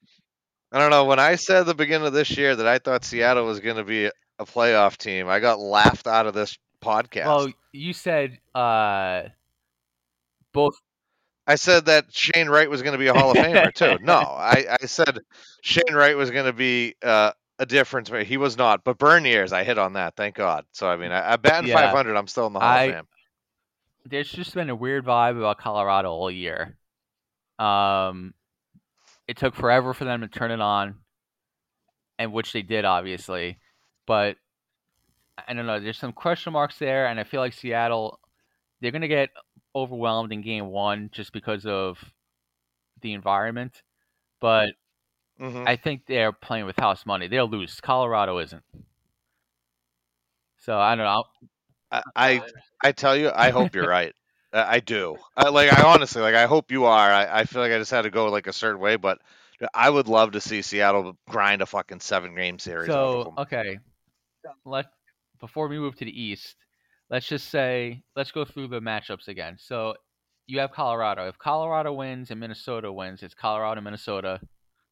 I don't know. When I said at the beginning of this year that I thought Seattle was going to be a playoff team, I got laughed out of this podcast. well, you said uh, both. I said that Shane Wright was going to be a Hall of Famer too. No, I, I said Shane Wright was going to be uh, a difference. He was not. But Beniers, I hit on that. Thank God. So I mean, I, I batting Yeah. 500. I'm still in the Hall I- of Fame. There's just been a weird vibe about Colorado all year. Um, it took forever for them to turn it on, and which they did, obviously. But I don't know. There's some question marks there, and I feel like Seattle they're going to get overwhelmed in game one just because of the environment. But hmm I think they're playing with house money. They'll lose. Colorado isn't. So I don't know. I, I tell you, I hope you're right. I do. I, like I honestly, like I hope you are. I, I feel like I just had to go like a certain way, but I would love to see Seattle grind a fucking seven game series. So okay, let before we move to the East, let's just say let's go through the matchups again. So you have Colorado. If Colorado wins and Minnesota wins, it's Colorado Minnesota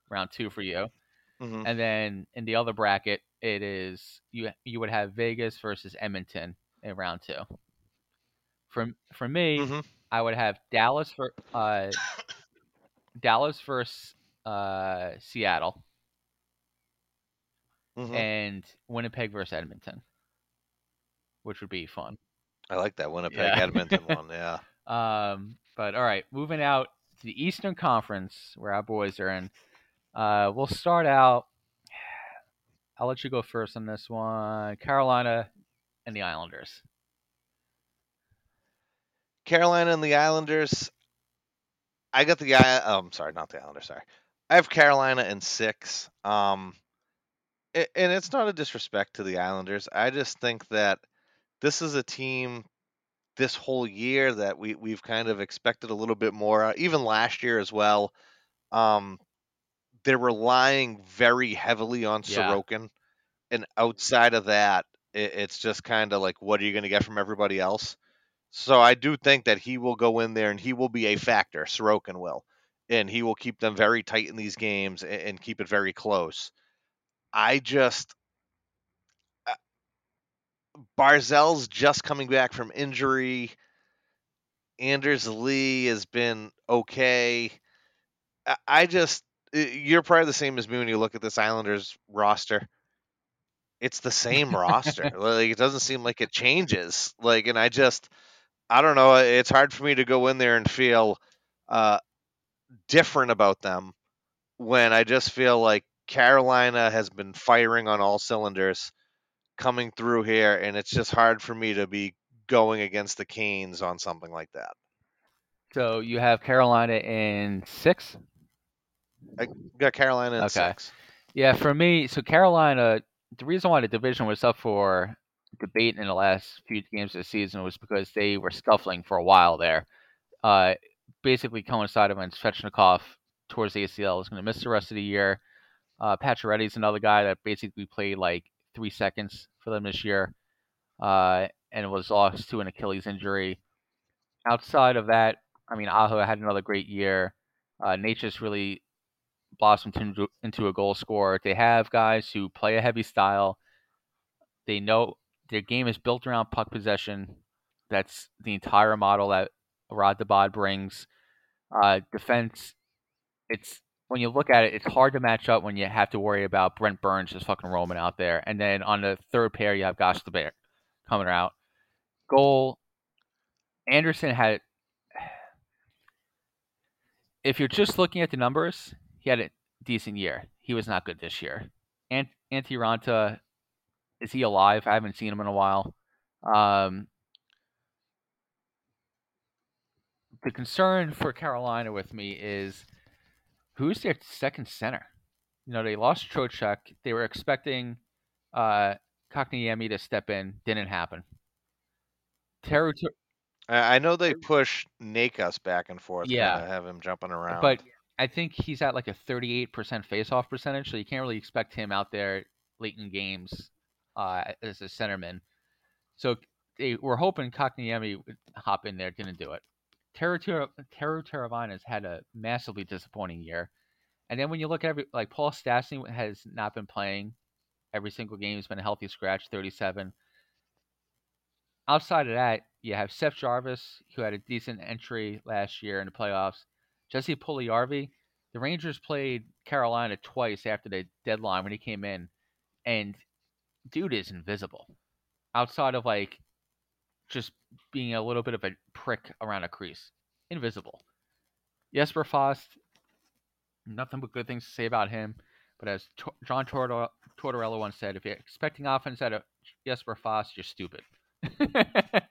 round two for you. Mhm. And then in the other bracket, it is you you would have Vegas versus Edmonton in round two. For for me, Mhm. I would have Dallas for uh, Dallas versus uh, Seattle Mhm. and Winnipeg versus Edmonton, which would be fun. I like that Winnipeg Yeah. Edmonton one. Yeah. Um, but all right, moving out to the Eastern Conference where our boys are in. Uh, we'll start out. I'll let you go first on this one. Carolina and the Islanders. Carolina and the Islanders. I got the guy. Oh, I'm sorry, not the Islanders. Sorry, I have Carolina in six. Um, a- and it's not a disrespect to the Islanders. I just think that this is a team this whole year that we we've kind of expected a little bit more. uh, Even last year as well. Um, they're relying very heavily on Yeah. Sorokin, and outside of that, it, it's just kind of like, what are you going to get from everybody else? So I do think that he will go in there and he will be a factor. Sorokin will, and he will keep them very tight in these games and, and keep it very close. I just uh, Barzal's just coming back from injury. Anders Lee has been okay. I- I just you're probably the same as me when you look at this Islanders roster. It's the same roster. Like it doesn't seem like it changes. Like and I just I don't know, it's hard for me to go in there and feel uh different about them when I just feel like Carolina has been firing on all cylinders coming through here and it's just hard for me to be going against the Canes on something like that. So you have Carolina in six. Got Carolina in Okay. six. Yeah, for me, so Carolina, the reason why the division was up for debate in the last few games of the season was because they were scuffling for a while there. Uh, basically coincided when Svechnikov towards the ACL is going to miss the rest of the year. Uh, Pacioretty's another guy that basically played like three seconds for them this year, uh, and was lost to an Achilles injury. Outside of that, I mean, Aho had another great year. Uh, Nature's really blossomed into, into a goal scorer. They have guys who play a heavy style. They know their game is built around puck possession. That's the entire model that Rod Dabod brings. Uh, defense, it's when you look at it, it's hard to match up when you have to worry about Brent Burns just fucking roaming out there. And then on the third pair, you have Gosh the Bear coming out. Goal, Anderson had. If you're just looking at the numbers, he had a decent year. He was not good this year. Ant- Antti Raanta, is he alive? I haven't seen him in a while. Um, the concern for Carolina with me is who's their second center? You know, they lost Trocheck. They were expecting uh, Kotkaniemi to step in. Didn't happen. Teru, I know they push Necas back and forth. Yeah. have him jumping around. But I think he's at like a 38% faceoff percentage, so you can't really expect him out there late in games uh, as a centerman. So they were hoping Kotkaniemi would hop in there, didn't do it. Teru Teru Teravainen had a massively disappointing year. And then when you look at every, like Paul Stastny has not been playing every single game. He's been a healthy scratch, 37. Outside of that, you have Seth Jarvis, who had a decent entry last year in the playoffs. Jesse Puljujarvi. The Rangers played Carolina twice after the deadline when he came in, and dude is invisible. Outside of like just being a little bit of a prick around a crease, invisible. Jesper Fast, nothing but good things to say about him. But as John Tortor- Tortorella once said, if you're expecting offense out of Jesper Fast, you're stupid.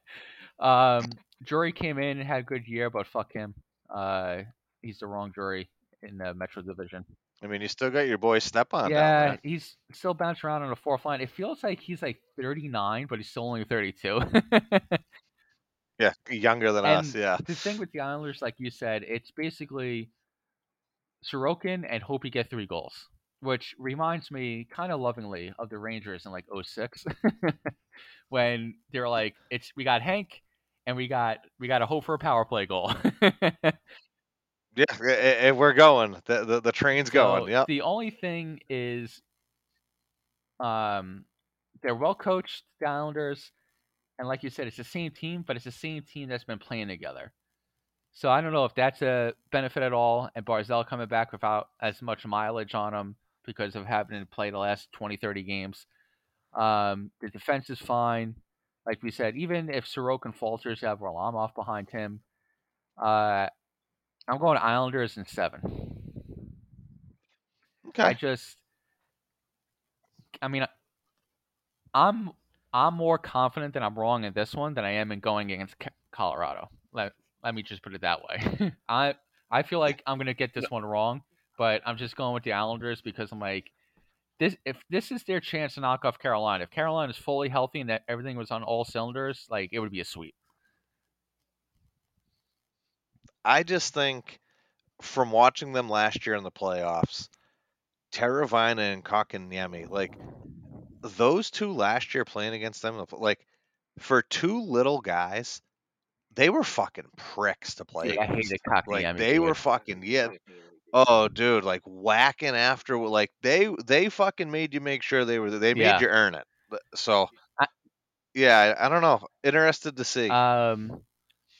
um, Jury came in and had a good year, but fuck him. Uh, he's the wrong jury in the Metro Division. I mean, you still got your boy Stepan down yeah, he's still bouncing around on the fourth line. It feels like he's like 39, but he's still only 32. Yeah, younger than us. Yeah. the thing with the Islanders, like you said, it's basically Sorokin and hope you get three goals, which reminds me kind of lovingly of the Rangers in like 06 when they're like, it's we got Hank and we got we got a hope for a power play goal. Yeah, a- a- we're going. The the, the train's going. So Yep. The only thing is, um, they're well coached, Islanders, and like you said, it's the same team, but it's the same team that's been playing together. So I don't know if that's a benefit at all. And Barzal coming back without as much mileage on him because of having to play the last 20, 30 games. Um, the defense is fine. Like we said, even if Sorokin falters, you have Varlamov behind him. Uh, I'm going Islanders in seven. Okay. I just, I mean, I'm I'm more confident that I'm wrong in this one than I am in going against Colorado. Let Let me just put it that way. I I feel like I'm gonna get this one wrong, but I'm just going with the Islanders because I'm like, this if this is their chance to knock off Carolina. If Carolina is fully healthy and that everything was on all cylinders, like it would be a sweep. I just think from watching them last year in the playoffs, Teravainen and Kotkaniemi, like those two last year playing against them, like for two little guys, they were fucking pricks to play. Dude, I against. hated Kotkaniemi. Like they dude. were fucking yeah. Oh, dude, like whacking after, like they they fucking made you make sure they were they made Yeah. you earn it. So, I- yeah, I, I don't know. Interested to see. Um,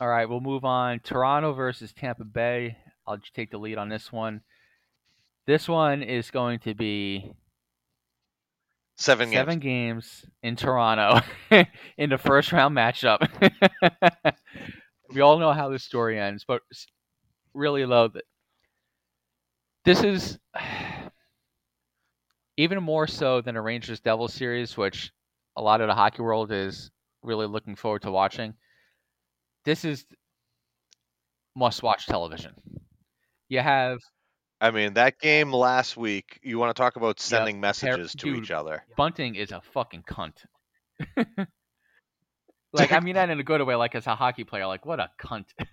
all right, we'll move on. Toronto versus Tampa Bay. I'll just take the lead on this one. This one is going to be seven games. seven games in Toronto in the first round matchup. we all know how this story ends, but really though, th- this is even more so than a Rangers Devil series, which a lot of the hockey world is really looking forward to watching. This is must watch television. You have I mean, that game last week. You want to talk about sending messages to dude. each other? Bunting is a fucking cunt. like I mean that in a good way, like as a hockey player, like what a cunt.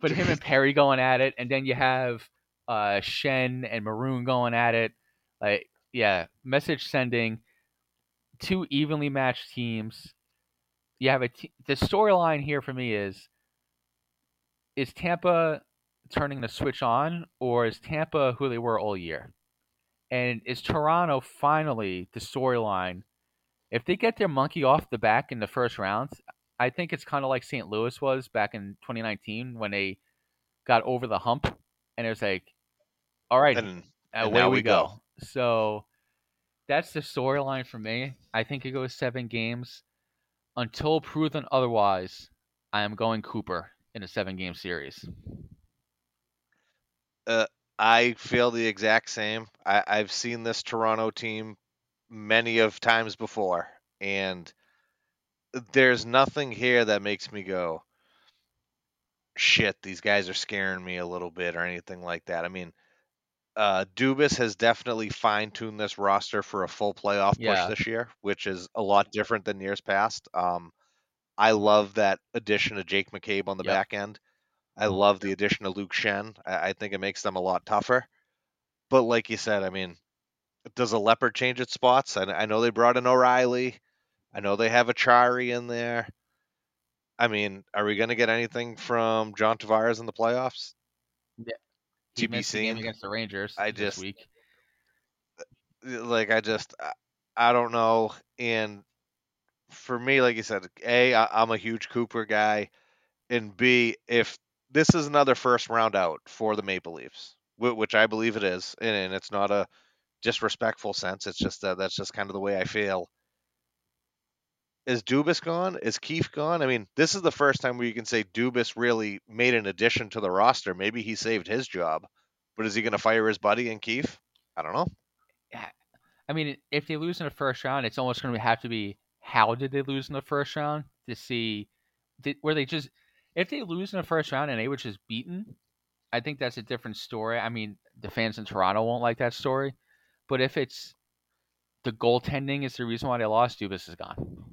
but him and Perry going at it, and then you have uh Schenn and Maroon going at it. Like yeah, message sending, two evenly matched teams. You have a the storyline here for me is is Tampa turning the switch on, or is Tampa who they were all year? And is Toronto finally the storyline? If they get their monkey off the back in the first round, I think it's kind of like St. Louis was back in 2019 when they got over the hump, and it was like, all right, And and away now we we go. go. So that's the storyline for me. I think it goes seven games. Until proven otherwise, I am going Cooper in a seven game series. Uh, I feel the exact same. I, I've seen this Toronto team many of times before, and there's nothing here that makes me go, shit, these guys are scaring me a little bit or anything like that. I mean, uh, Dubas has definitely fine tuned this roster for a full playoff Yeah. push this year, which is a lot different than years past. Um, I love that addition of Jake McCabe on the Yep. back end. I love the addition of Luke Schenn. I, I think it makes them a lot tougher. But like you said, I mean, does a leopard change its spots? I, I know they brought in O'Reilly. I know they have Acciari in there. I mean, are we going to get anything from John Tavares in the playoffs? He To be seen. against the Rangers I this just- week. like I just I, I don't know. And for me, like you said, a I, I'm a huge Cooper guy, and b if this is another first round out for the Maple Leafs, which I believe it is, and, and it's not a disrespectful sense. It's just that that's just kind of the way I feel. Is Dubas gone? Is Keefe gone? I mean, this is the first time where you can say Dubas really made an addition to the roster. Maybe he saved his job, but is he going to fire his buddy in Keefe? I don't know. I mean, if they lose in the first round, it's almost going to have to be how did they lose in the first round to see did, were they just if they lose in the first round and they were just beaten, I think that's a different story. I mean, the fans in Toronto won't like that story, but if it's the goaltending is the reason why they lost, Dubas is gone.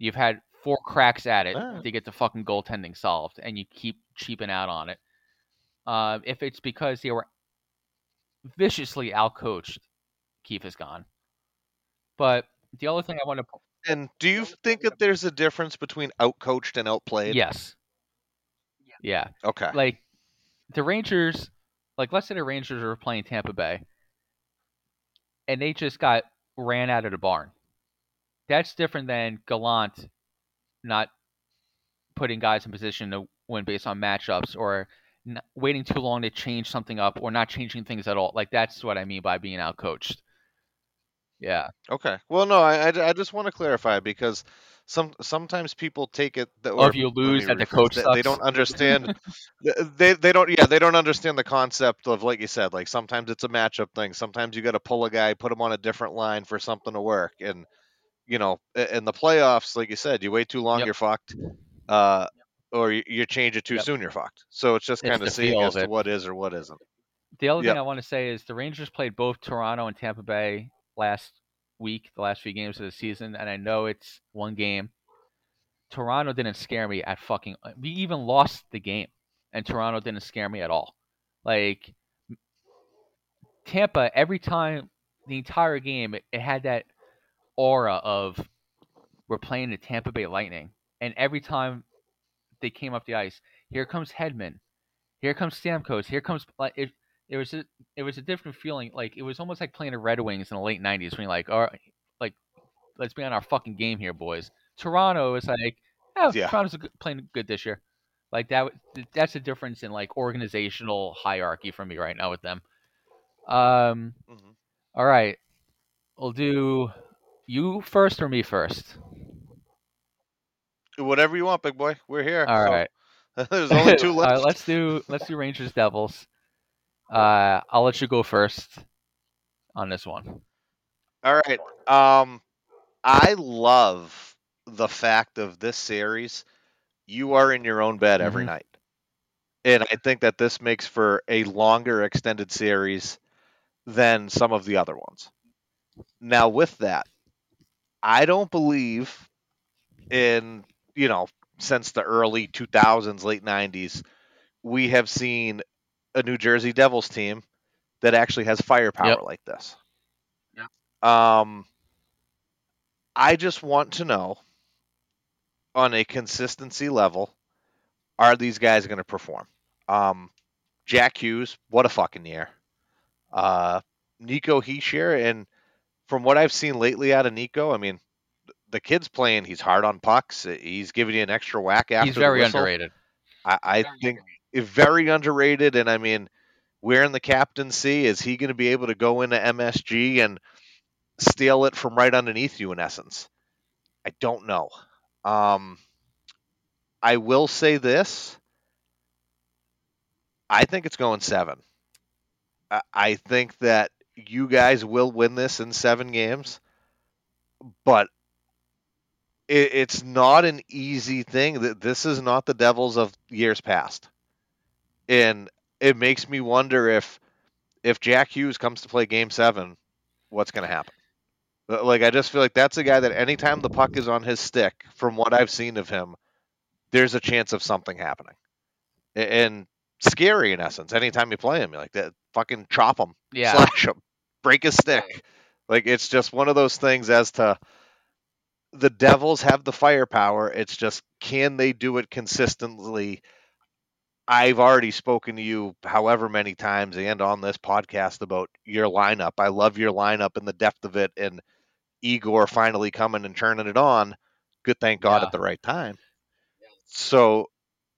You've had four cracks at it Alright. to get the fucking goaltending solved, and you keep cheaping out on it. Uh, if it's because they were viciously outcoached, Keefe is gone. But the other thing I want to And do you think that there's a difference between outcoached and outplayed? yes, yeah, Okay. like the Rangers, like let's say the Rangers are playing Tampa Bay, and they just got ran out of the barn. That's different than Gallant not putting guys in position to win based on matchups or n- waiting too long to change something up or not changing things at all. Like that's what I mean by being outcoached. Yeah. Okay. Well, no, I, I, I just want to clarify because some sometimes people take it that Or if you lose, that the coach they, they don't understand they they don't yeah they don't understand the concept of like you said like sometimes it's a matchup thing sometimes you got to pull a guy put him on a different line for something to work and you know in the playoffs like you said you wait too long Yep. you're fucked uh or you, you change it too Yep. soon you're fucked so it's just kind the of seeing as to what is or what isn't The other Yep. thing I want to say is the Rangers played both Toronto and Tampa Bay last week, the last few games of the season, and I know it's one game. Toronto didn't scare me at fucking. We even lost the game, and Toronto didn't scare me at all. Like Tampa, every time the entire game, it, it had that aura of we're playing the Tampa Bay Lightning, and every time they came up the ice, here comes Hedman, here comes Stamkos, here comes like it. It was a, it was a different feeling. Like it was almost like playing the Red Wings in the late '90s when you're like, all right, like let's be on our fucking game here, boys. Toronto is like, oh, Yeah. Toronto's good, playing good this year. Like that. That's a difference in like organizational hierarchy for me right now with them. Um. Mhm. All right, we'll do you first or me first. whatever you want big boy we're here All so- right. there's only two left right, let's do let's do Rangers Devils. Uh, I'll let you go first on this one. All right. Um, I love the fact of this series. You are in your own bed every Mhm. night, and I think that this makes for a longer extended series than some of the other ones. Now, with that, I don't believe in you know since the early 2000s, late 90s, we have seen a New Jersey Devils team that actually has firepower Yep. like this. Um, I just want to know on a consistency level, are these guys going to perform? Um, Jack Hughes, what a fucking year. Uh, Nico Hischier, and from what I've seen lately out of Nico, I mean, the kid's playing. He's hard on pucks. He's giving you an extra whack after He's very whistle. underrated. I, I think very underrated. And I mean, wearing the captaincy, is he going to be able to go into MSG and steal it from right underneath you? In essence, I don't know. Um, I will say this: I think it's going seven. I, I think that you guys will win this in seven games, but it, it's not an easy thing. That this is not the Devils of years past, and it makes me wonder if if Jack Hughes comes to play Game Seven, what's going to happen? Like I just feel like that's a guy that anytime the puck is on his stick, from what I've seen of him, there's a chance of something happening, and scary in essence. Anytime you play him, you're like that, fucking chop him, Yeah. slash him, break his stick. Like it's just one of those things as to the Devils have the firepower. It's just can they do it consistently? I've already spoken to you however many times and on this podcast about your lineup. I love your lineup and the depth of it and Igor finally coming and turning it on. Good thank God Yeah. at the right time. So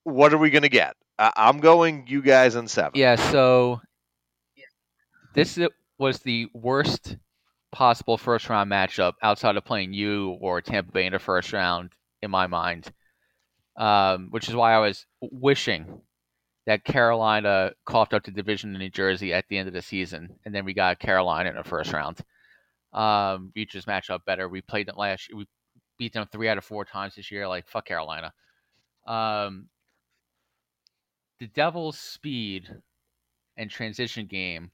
what are we gonna get? I- I'm going you guys in seven. Yeah. So this i- was the worst possible first round matchup outside of playing you or Tampa Bay in the first round, in my mind. Um, which is why I was wishing that Carolina coughed up the division in New Jersey at the end of the season, and then we got Carolina in the first round. Um, we just match up better. We played them last. We beat them three out of four times this year. Like fuck Carolina. Um, the Devils' speed and transition game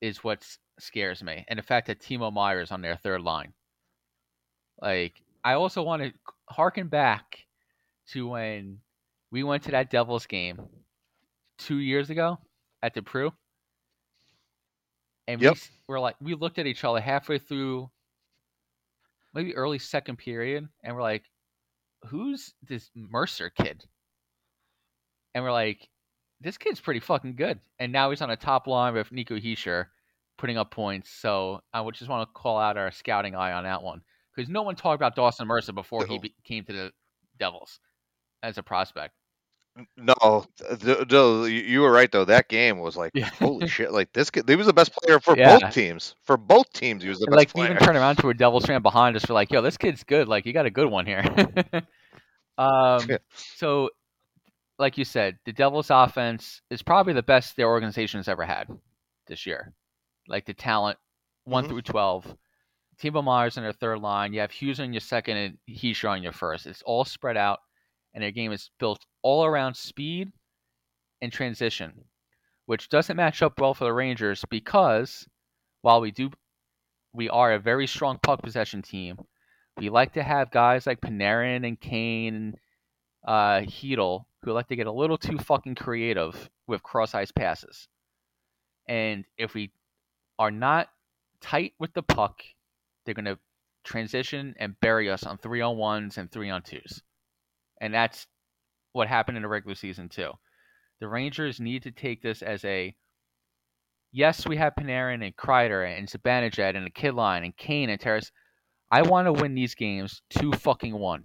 is what scares me, and the fact that Timo Meier is on their third line. Like, I also want to harken back to when we went to that Devils game two years ago at the Pru, and Yep. we were like, we looked at each other halfway through, maybe early second period, and we're like, "Who's this Mercer kid?" And we're like, "This kid's pretty fucking good." And now he's on a top line with Nico Hischier, putting up points. So I would just want to call out our scouting eye on that one because no one talked about Dawson Mercer before he No. came to the Devils as a prospect. No, th- th- no, you- you were right though. That game was like, Yeah. holy shit! Like this, kid, he was the best player for Yeah. both teams. For both teams, he was the And, best like player. even turn around to a Devils fan behind us for like, yo, this kid's good. Like you got a good one here. um, Yeah. so like you said, the Devils offense is probably the best their organization has ever had this year. Like the talent, one Mhm. through twelve. Timo Meier's on their third line. You have Hughes on your second and Hischier on your first. It's all spread out, and their game is built all around speed and transition, which doesn't match up well for the Rangers because while we do we are a very strong puck possession team, we like to have guys like Panarin and Kane and uh, Heedle who like to get a little too fucking creative with cross ice passes. And if we are not tight with the puck, they're going to transition and bury us on three on ones and three on twos. And that's what happened in the regular season, too. The Rangers need to take this as a yes, we have Panarin and Kreider and Zibanejad and the kid line and Kane and Terrace. I want to win these games two fucking one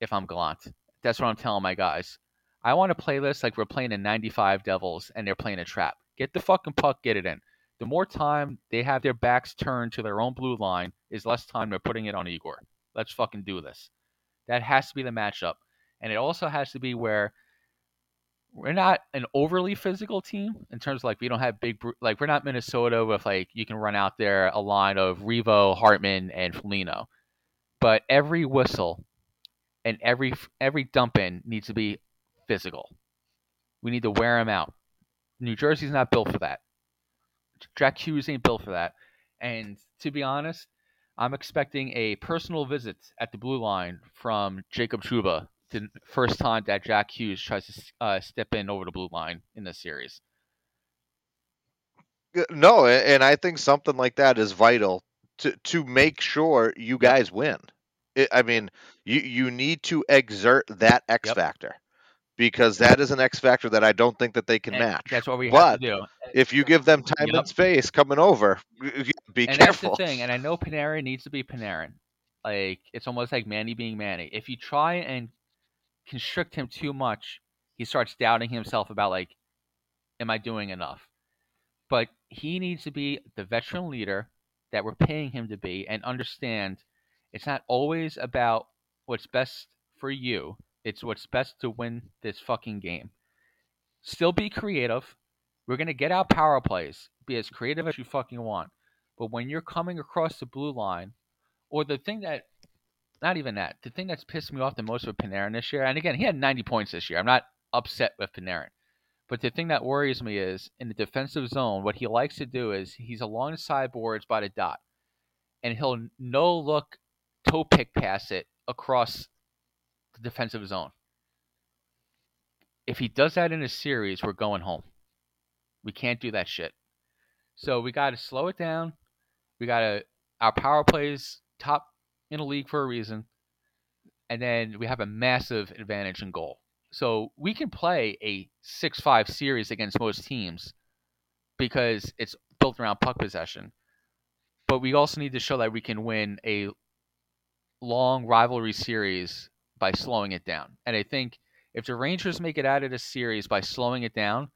if I'm Gallant. That's what I'm telling my guys. I want a playlist like we're playing the 95 Devils and they're playing a trap. Get the fucking puck, get it in. The more time they have their backs turned to their own blue line is less time they're putting it on Igor. Let's fucking do this. That has to be the matchup. And it also has to be where we're not an overly physical team in terms of like we don't have big like we're not Minnesota with like you can run out there a line of Revo, Hartman, and Foligno, but every whistle and every every dump in needs to be physical. We need to wear them out. New Jersey's not built for that. Jack Hughes ain't built for that. And to be honest, I'm expecting a personal visit at the blue line from Jacob Trouba the first time that Jack Hughes tries to uh, step in over the blue line in this series. No, and I think something like that is vital to to make sure you guys win. I mean, you you need to exert that X Yep. factor because that is an X factor that I don't think that they can And match. That's what we have But to do. if you give them time Yep. and space coming over, be and careful. that's the thing. And I know Panarin needs to be Panarin. Like it's almost like Manny being Manny. If you try and constrict him too much, he starts doubting himself about like, am I doing enough? But he needs to be the veteran leader that we're paying him to be, and understand it's not always about what's best for you. It's what's best to win this fucking game. Still be creative. We're gonna get out power plays. Be as creative as you fucking want. But when you're coming across the blue line, or the thing that, not even that, the thing that's pissed me off the most with Panarin this year, and again, he had 90 points this year. I'm not upset with Panarin. But the thing that worries me is in the defensive zone, what he likes to do is he's along the sideboards by the dot, and he'll no look toe pick pass it across the defensive zone. If he does that in a series, we're going home. We can't do that shit. So we got to slow it down. We got to our power plays top in the league for a reason, and then we have a massive advantage in goal. So we can play a six-five series against most teams because it's built around puck possession. But we also need to show that we can win a long rivalry series by slowing it down. And I think if the Rangers make it out of this series by slowing it down,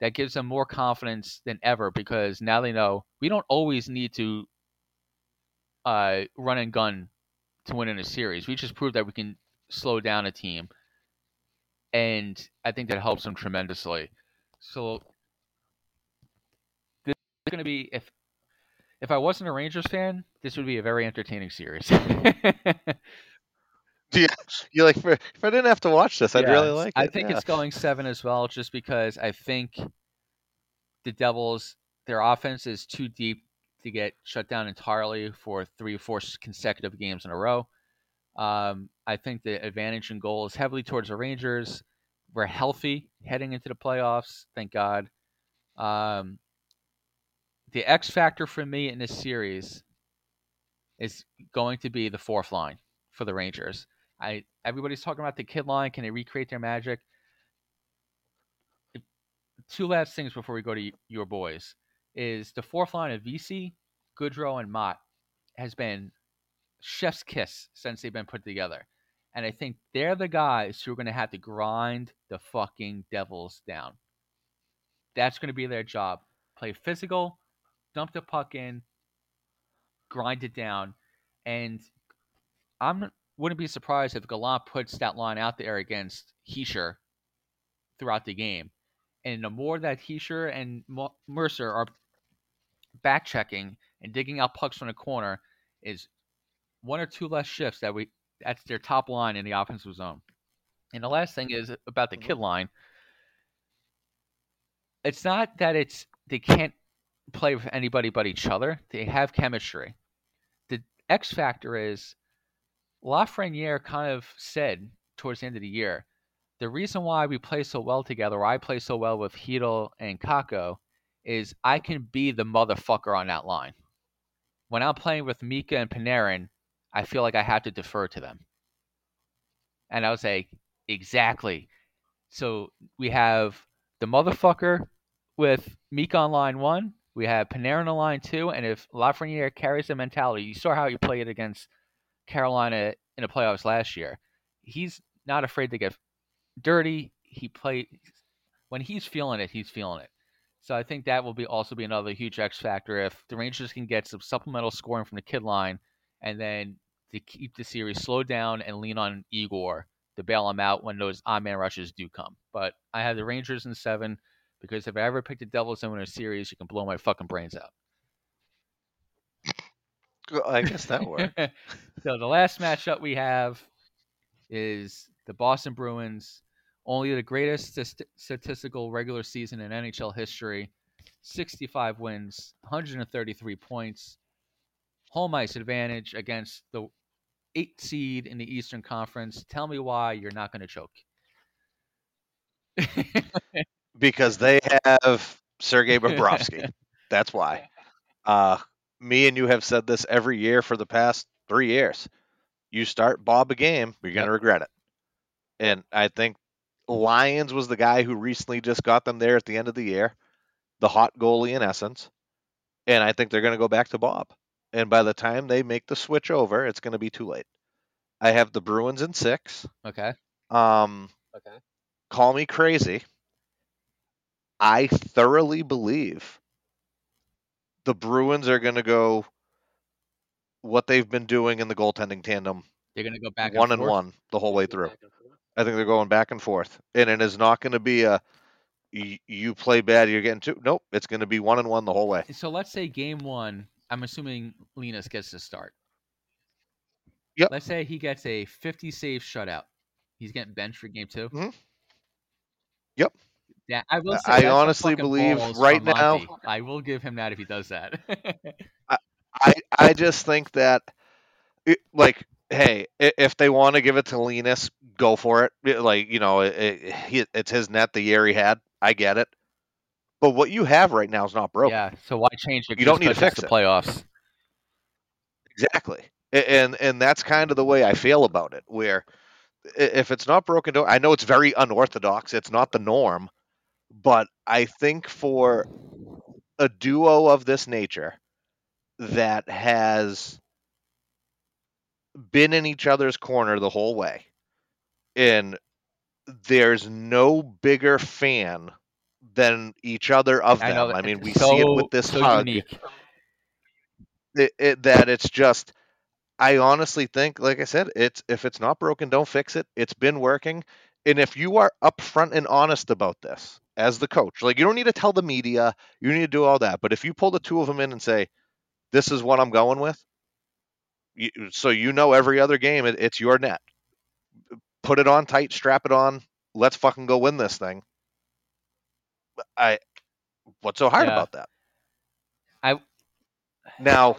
that gives them more confidence than ever because now they know we don't always need to uh, run and gun to win in a series. We just proved that we can slow down a team, and I think that helps them tremendously. So this is going to be if if I wasn't a Rangers fan, this would be a very entertaining series. Yeah, you like if I didn't have to watch this, I'd really like it. I think yeah. it's going seven as well, just because I think the Devils, their offense is too deep to get shut down entirely for three or four consecutive games in a row. Um, I think the advantage in goal is heavily towards the Rangers. We're healthy heading into the playoffs, thank God. Um, the X factor for me in this series is going to be the fourth line for the Rangers. I everybody's talking about the kid line. Can they recreate their magic? Two last things before we go to your boys is the fourth line of Vesey, Goodrow, and Motte has been chef's kiss since they've been put together. And I think they're the guys who are going to have to grind the fucking Devils down. That's going to be their job. Play physical, dump the puck in, grind it down. And I'm wouldn't be surprised if Gallant puts that line out there against Hischier throughout the game. And the more that Hischier and Mercer are back checking and digging out pucks from the corner, is one or two less shifts that we that's their top line in the offensive zone. And the last thing is about the kid line. It's not that it's they can't play with anybody but each other. They have chemistry. The X factor is Lafreniere kind of said towards the end of the year, the reason why we play so well together, or I play so well with Chytil and Kakko, is I can be the motherfucker on that line. When I'm playing with Mika and Panarin, I feel like I have to defer to them. And I was like, exactly. So we have the motherfucker with Mika on line one. We have Panarin on line two. And if Lafreniere carries the mentality, you saw how he played it against Carolina in the playoffs last year. He's not afraid to get dirty. He play when he's feeling it, he's feeling it. So I think that will be also be another huge X factor if the Rangers can get some supplemental scoring from the kid line and then to keep the series slowed down and lean on Igor to bail him out when those on man rushes do come. But I have the Rangers in seven because if I ever pick the Devils in a series, you can blow my fucking brains out. I guess that worked. so the last matchup we have is the Boston Bruins, only the greatest st- statistical regular season in NHL history, 65 wins, 133 points, home ice advantage against the eight seed in the Eastern Conference. Tell me why you're not going to choke. because they have Sergei Bobrovsky. That's why. Uh, me and you have said this every year for the past three years. You start Bob a game, you're going to regret it. And I think Lyons was the guy who recently just got them there at the end of the year, the hot goalie in essence. And I think they're going to go back to Bob. And by the time they make the switch over, it's going to be too late. I have the Bruins in six. Okay. Um, okay. Call me crazy. I thoroughly believe the Bruins are going to go what they've been doing in the goaltending tandem. They're going to go back and one and, and one the whole way through. I think they're going back and forth, and it is not going to be a you, you play bad, you're getting two. Nope, it's going to be one and one the whole way. So let's say game one. I'm assuming Linus gets to start. Yep. Let's say he gets a 50 save shutout. He's getting benched for game 2 mm-hmm. Yep. Yeah, I will. I honestly believe right now. I will give him that if he does that. I, I I just think that, it, like, hey, if they want to give it to Linus, go for it. Like, you know, it, it, it's his net the year he had. I get it. But what you have right now is not broken. Yeah. So why change it? You don't need to fix the playoffs. Exactly. And and that's kind of the way I feel about it. Where if it's not broken, I know it's very unorthodox. It's not the norm but I think for a duo of this nature that has been in each other's corner the whole way, and there's no bigger fan than each other of them. I, I mean, we so, see it with this so hug. It, it, that it's just I honestly think, like I said, it's if it's not broken, don't fix it. It's been working, and if you are upfront and honest about this, as the coach. Like you don't need to tell the media, you need to do all that. But if you pull the two of them in and say, "This is what I'm going with," you, so you know every other game it, it's your net. Put it on tight, strap it on. Let's fucking go win this thing. I, what's so hard yeah. about that? I now,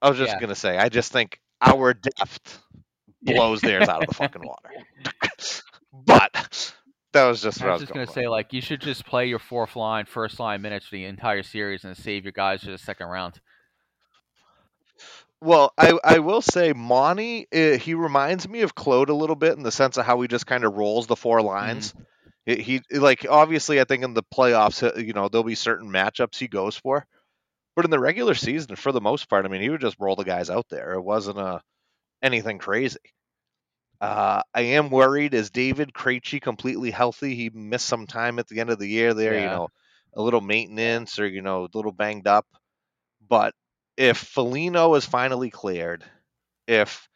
I was just yeah. gonna say, I just think our depth blows theirs out of the fucking water. but that was just. I was, was just going to say, like, you should just play your fourth line, first line minutes for the entire series, and save your guys for the second round. Well, I I will say Monty, uh, he reminds me of Claude a little bit in the sense of how he just kind of rolls the four lines. Mm-hmm. He, he like obviously I think in the playoffs, uh, you know, there'll be certain matchups he goes for, but in the regular season, for the most part, I mean, he would just roll the guys out there. It wasn't a anything crazy. Uh, I am worried. Is David Krejci completely healthy? He missed some time at the end of the year there. You know, a little maintenance or you know, a little banged up. But if Foligno is finally cleared, if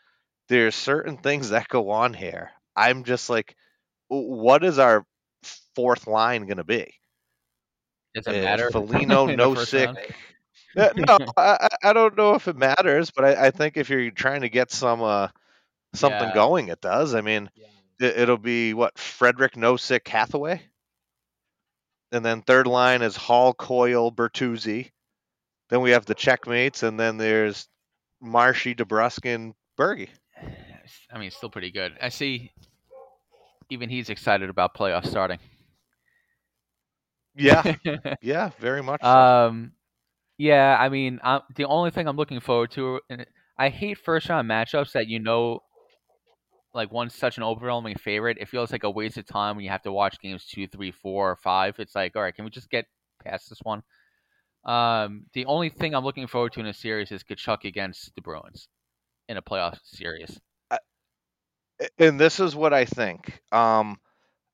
there's certain things that go on here, I'm just like, what is our fourth line going to be? Does it matter? Foligno, in Nosek. Uh, no, I, I I don't know if it matters, but I, I think if you're trying to get some uh, something Yeah. going, it does. I mean, it, it'll be what Frederic Nosek Hathaway, and then third line is Hall, Coyle, Bertuzzi. Then we have the checkmates, and then there's Marshy, DeBruskin, Berge. I mean, still pretty good. I see. Even he's excited about playoff starting. Yeah, yeah, very much. so. um, yeah. I mean, i the only thing I'm looking forward to, and I hate first round matchups that you know, like one's such an overwhelming favorite. It feels like a waste of time when you have to watch games two, three, four, or five. It's like, all right, can we just get past this one? Um, the only thing I'm looking forward to in a series is Tkachuk against the Bruins in a playoff series. and this is what I think. Um,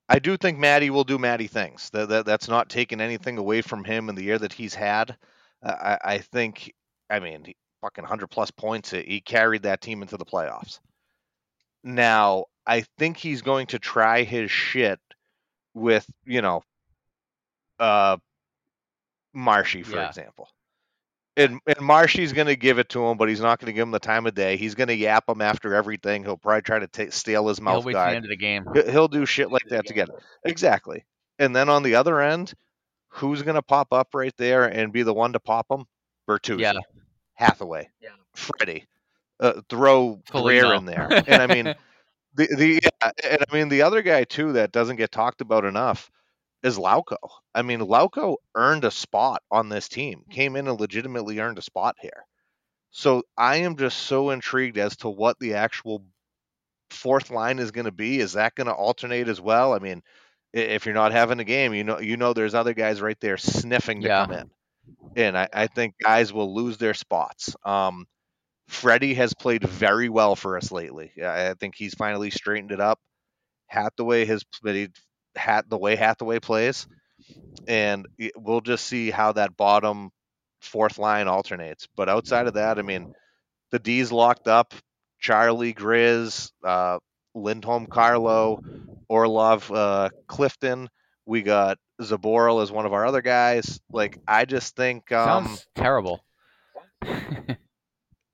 I do think Maddie will do Maddie things. That, that that's not taking anything away from him in the year that he's had. Uh, I, I think. I mean, fucking hundred plus points. He carried that team into the playoffs. Now, I think he's going to try his shit with you know, uh, Marshy, for Yeah. example. And, and Marshy's going to give it to him, but he's not going to give him the time of day. He's going to yap him after everything. He'll probably try to ta steal his He'll mouth wait till the end of the game. He- He'll do shit like that to get exactly. And then on the other end, who's going to pop up right there and be the one to pop them? Bertuzzi, Yeah. Hathaway, Yeah. Freddie. Uh, throw Greer in there, and I mean the the yeah, and I mean the other guy too that doesn't get talked about enough is Lauko. I mean Lauko earned a spot on this team, came in and legitimately earned a spot here. So I am just so intrigued as to what the actual fourth line is going to be. Is that going to alternate as well? I mean, if you're not having a game, you know you know there's other guys right there sniffing to Yeah. come in, and I, I think guys will lose their spots. Um, Freddie has played very well for us lately. I I think he's finally straightened it up. Hathaway has played hat the way Hathaway plays, and we'll just see how that bottom fourth line alternates. But outside of that, I mean, the D's locked up. Charlie Grizz, uh, Lindholm, Carlo, Orlov, uh, Clifton. We got Zboril as one of our other guys. Like I just think, um, Sounds terrible.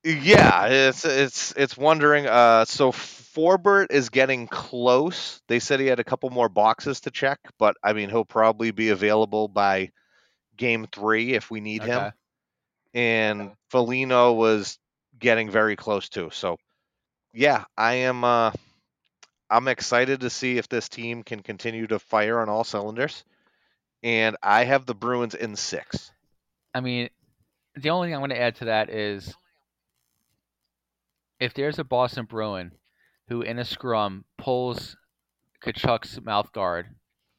yeah, it's it's it's wondering. Uh, so Forbort is getting close. They said he had a couple more boxes to check, but I mean he'll probably be available by game three if we need him. Okay. And Foligno was getting very close too. So yeah, I am. Uh, I'm excited to see if this team can continue to fire on all cylinders. And I have the Bruins in six. I mean, the only thing I'm going to add to that is if there's a Boston Bruin who, in a scrum, pulls Tkachuk's mouth guard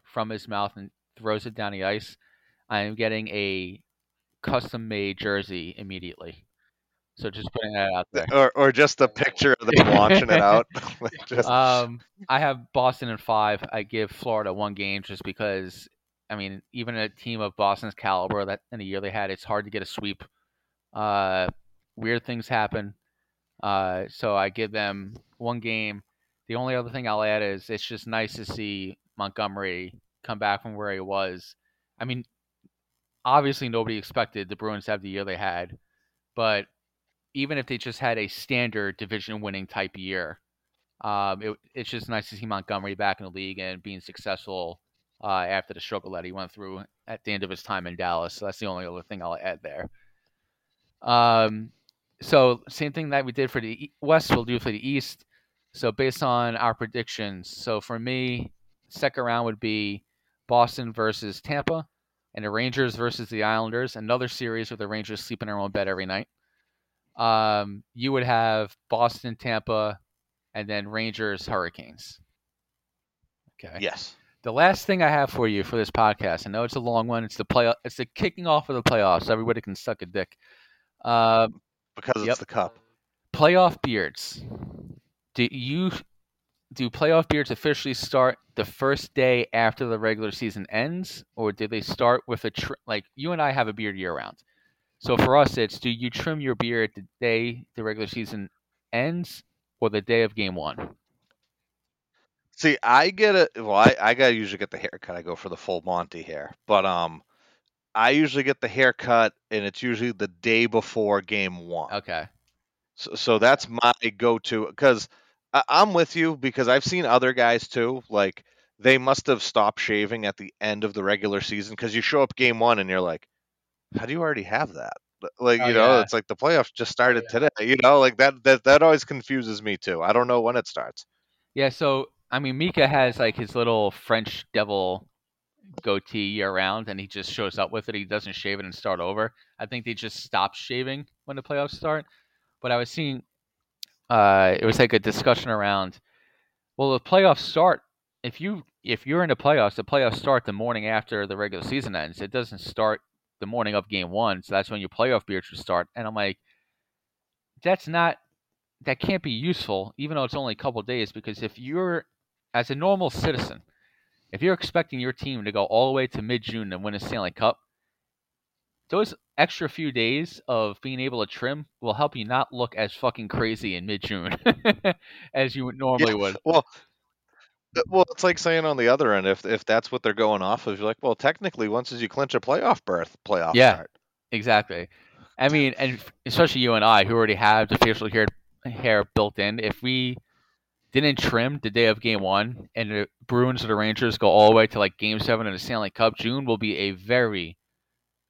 from his mouth and throws it down the ice, I am getting a custom made jersey immediately. So just putting that out there. Or, or just a picture of them launching it out. Just- Um, I have Boston in five. I give Florida one game just because. I mean, even a team of Boston's caliber that in the year they had, it's hard to get a sweep. Uh, weird things happen. Uh, so I give them one game. The only other thing I'll add is it's just nice to see Montgomery come back from where he was. I mean, obviously nobody expected the Bruins to have the year they had, but even if they just had a standard division winning type year, um, it, it's just nice to see Montgomery back in the league and being successful uh, after the struggle that he went through at the end of his time in Dallas. So that's the only other thing I'll add there. Um, so same thing that we did for the West, we'll do for the East. So based on our predictions, so for me, second round would be Boston versus Tampa, and the Rangers versus the Islanders. Another series where the Rangers sleep in their own bed every night. Um, you would have Boston, Tampa, and then Rangers, Hurricanes. Okay. yes. The last thing I have for you for this podcast, I know it's a long one. It's the play. It's the kicking off of the playoffs. Everybody can suck a dick. Uh, Because Yep. it's the cup. playoff beards. Do you do playoff beards officially start the first day after the regular season ends, or do they start with a tr- like you and I have a beard year round? So for us, it's do you trim your beard the day the regular season ends, or the day of game one? See, I get it. Well, I, I gotta usually get the haircut. I go for the full Monty hair, but um, I usually get the haircut, and it's usually the day before game one. Okay. So, so that's my go-to because I'm with you because I've seen other guys too. Like they must have stopped shaving at the end of the regular season because you show up game one and you're like, how do you already have that? Like Oh, you know, yeah. it's like the playoffs just started yeah. today. You know, like that that that always confuses me too. I don't know when it starts. Yeah, so I mean, Mika has like his little French devil goatee year round, and he just shows up with it. He doesn't shave it and start over. I think they just stop shaving when the playoffs start. But I was seeing, uh, it was like a discussion around, well, the playoffs start if you if you're in the playoffs, the playoffs start the morning after the regular season ends. It doesn't start the morning of game one, so that's when your playoff beard should start. And I'm like, that's not that can't be useful, even though it's only a couple days, because if you're as a normal citizen, if you're expecting your team to go all the way to mid June and win a Stanley Cup, those extra few days of being able to trim will help you not look as fucking crazy in mid June as you would normally would. Well, well, it's like saying on the other end, if if that's what they're going off of, you're like, well, technically, once as you clinch a playoff berth, playoff Yeah. start. Exactly. I mean, and especially you and I, who already have the facial hair hair built in, if we didn't trim the day of Game One, and the Bruins or the Rangers go all the way to like Game Seven of the Stanley Cup, June will be a very,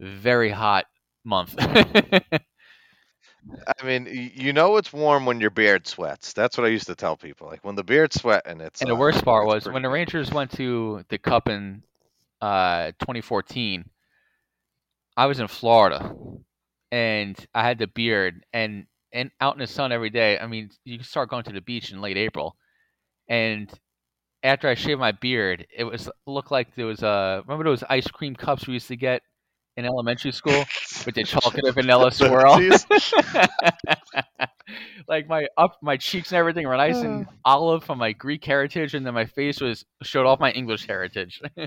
very hot month. I mean, you know it's warm when your beard sweats. That's what I used to tell people. Like when the beard's sweating, it's. and the uh, worst part was pretty when the. Rangers went to the Cup in uh, 2014. I was in Florida, and I had the beard, and and out in the sun every day. I mean, you start going to the beach in late April, and after I shaved my beard, it was looked like there was a remember those ice cream cups we used to get in elementary school with the chocolate and vanilla swirl. Like my up my cheeks and everything were nice and olive from my Greek heritage, and then my face was showed off my English heritage.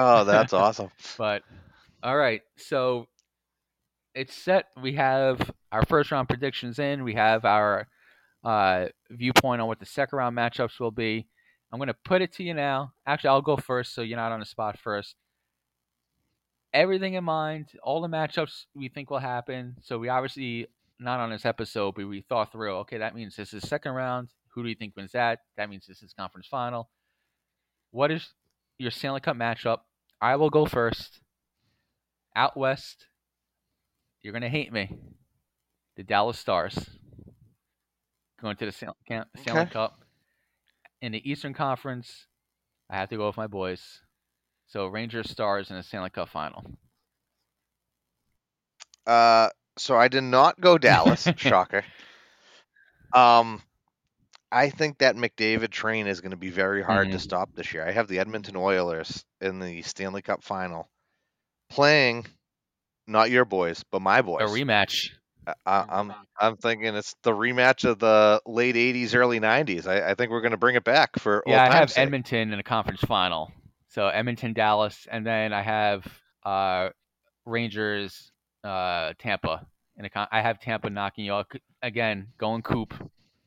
Oh, that's awesome. but all right, so it's set. We have our first round predictions in. We have our uh, viewpoint on what the second round matchups will be. I'm going to put it to you now. Actually, I'll go first, so you're not on the spot first. Everything in mind, all the matchups we think will happen. So we obviously not on this episode, but we thought through. Okay, that means this is second round. Who do you think wins that? That means this is conference final. What is your Stanley Cup matchup? I will go first. Out west, you're gonna hate me. The Dallas Stars going to the Stanley Okay. Cup. In the Eastern Conference, I have to go with my boys. So Rangers Stars in the Stanley Cup final. Uh, so I did not go Dallas. shocker. Um, I think that McDavid train is going to be very hard to Mhm. stop this year. I have the Edmonton Oilers in the Stanley Cup final playing not your boys, but my boys. A rematch. I, I- I'm I'm thinking it's the rematch of the late '80s, early '90s. I, I think we're going to bring it back for Yeah, I have sake. Edmonton in a conference final. So Edmonton, Dallas, and then I have uh, Rangers, uh, Tampa. In a con- I have Tampa knocking you out again, going coop.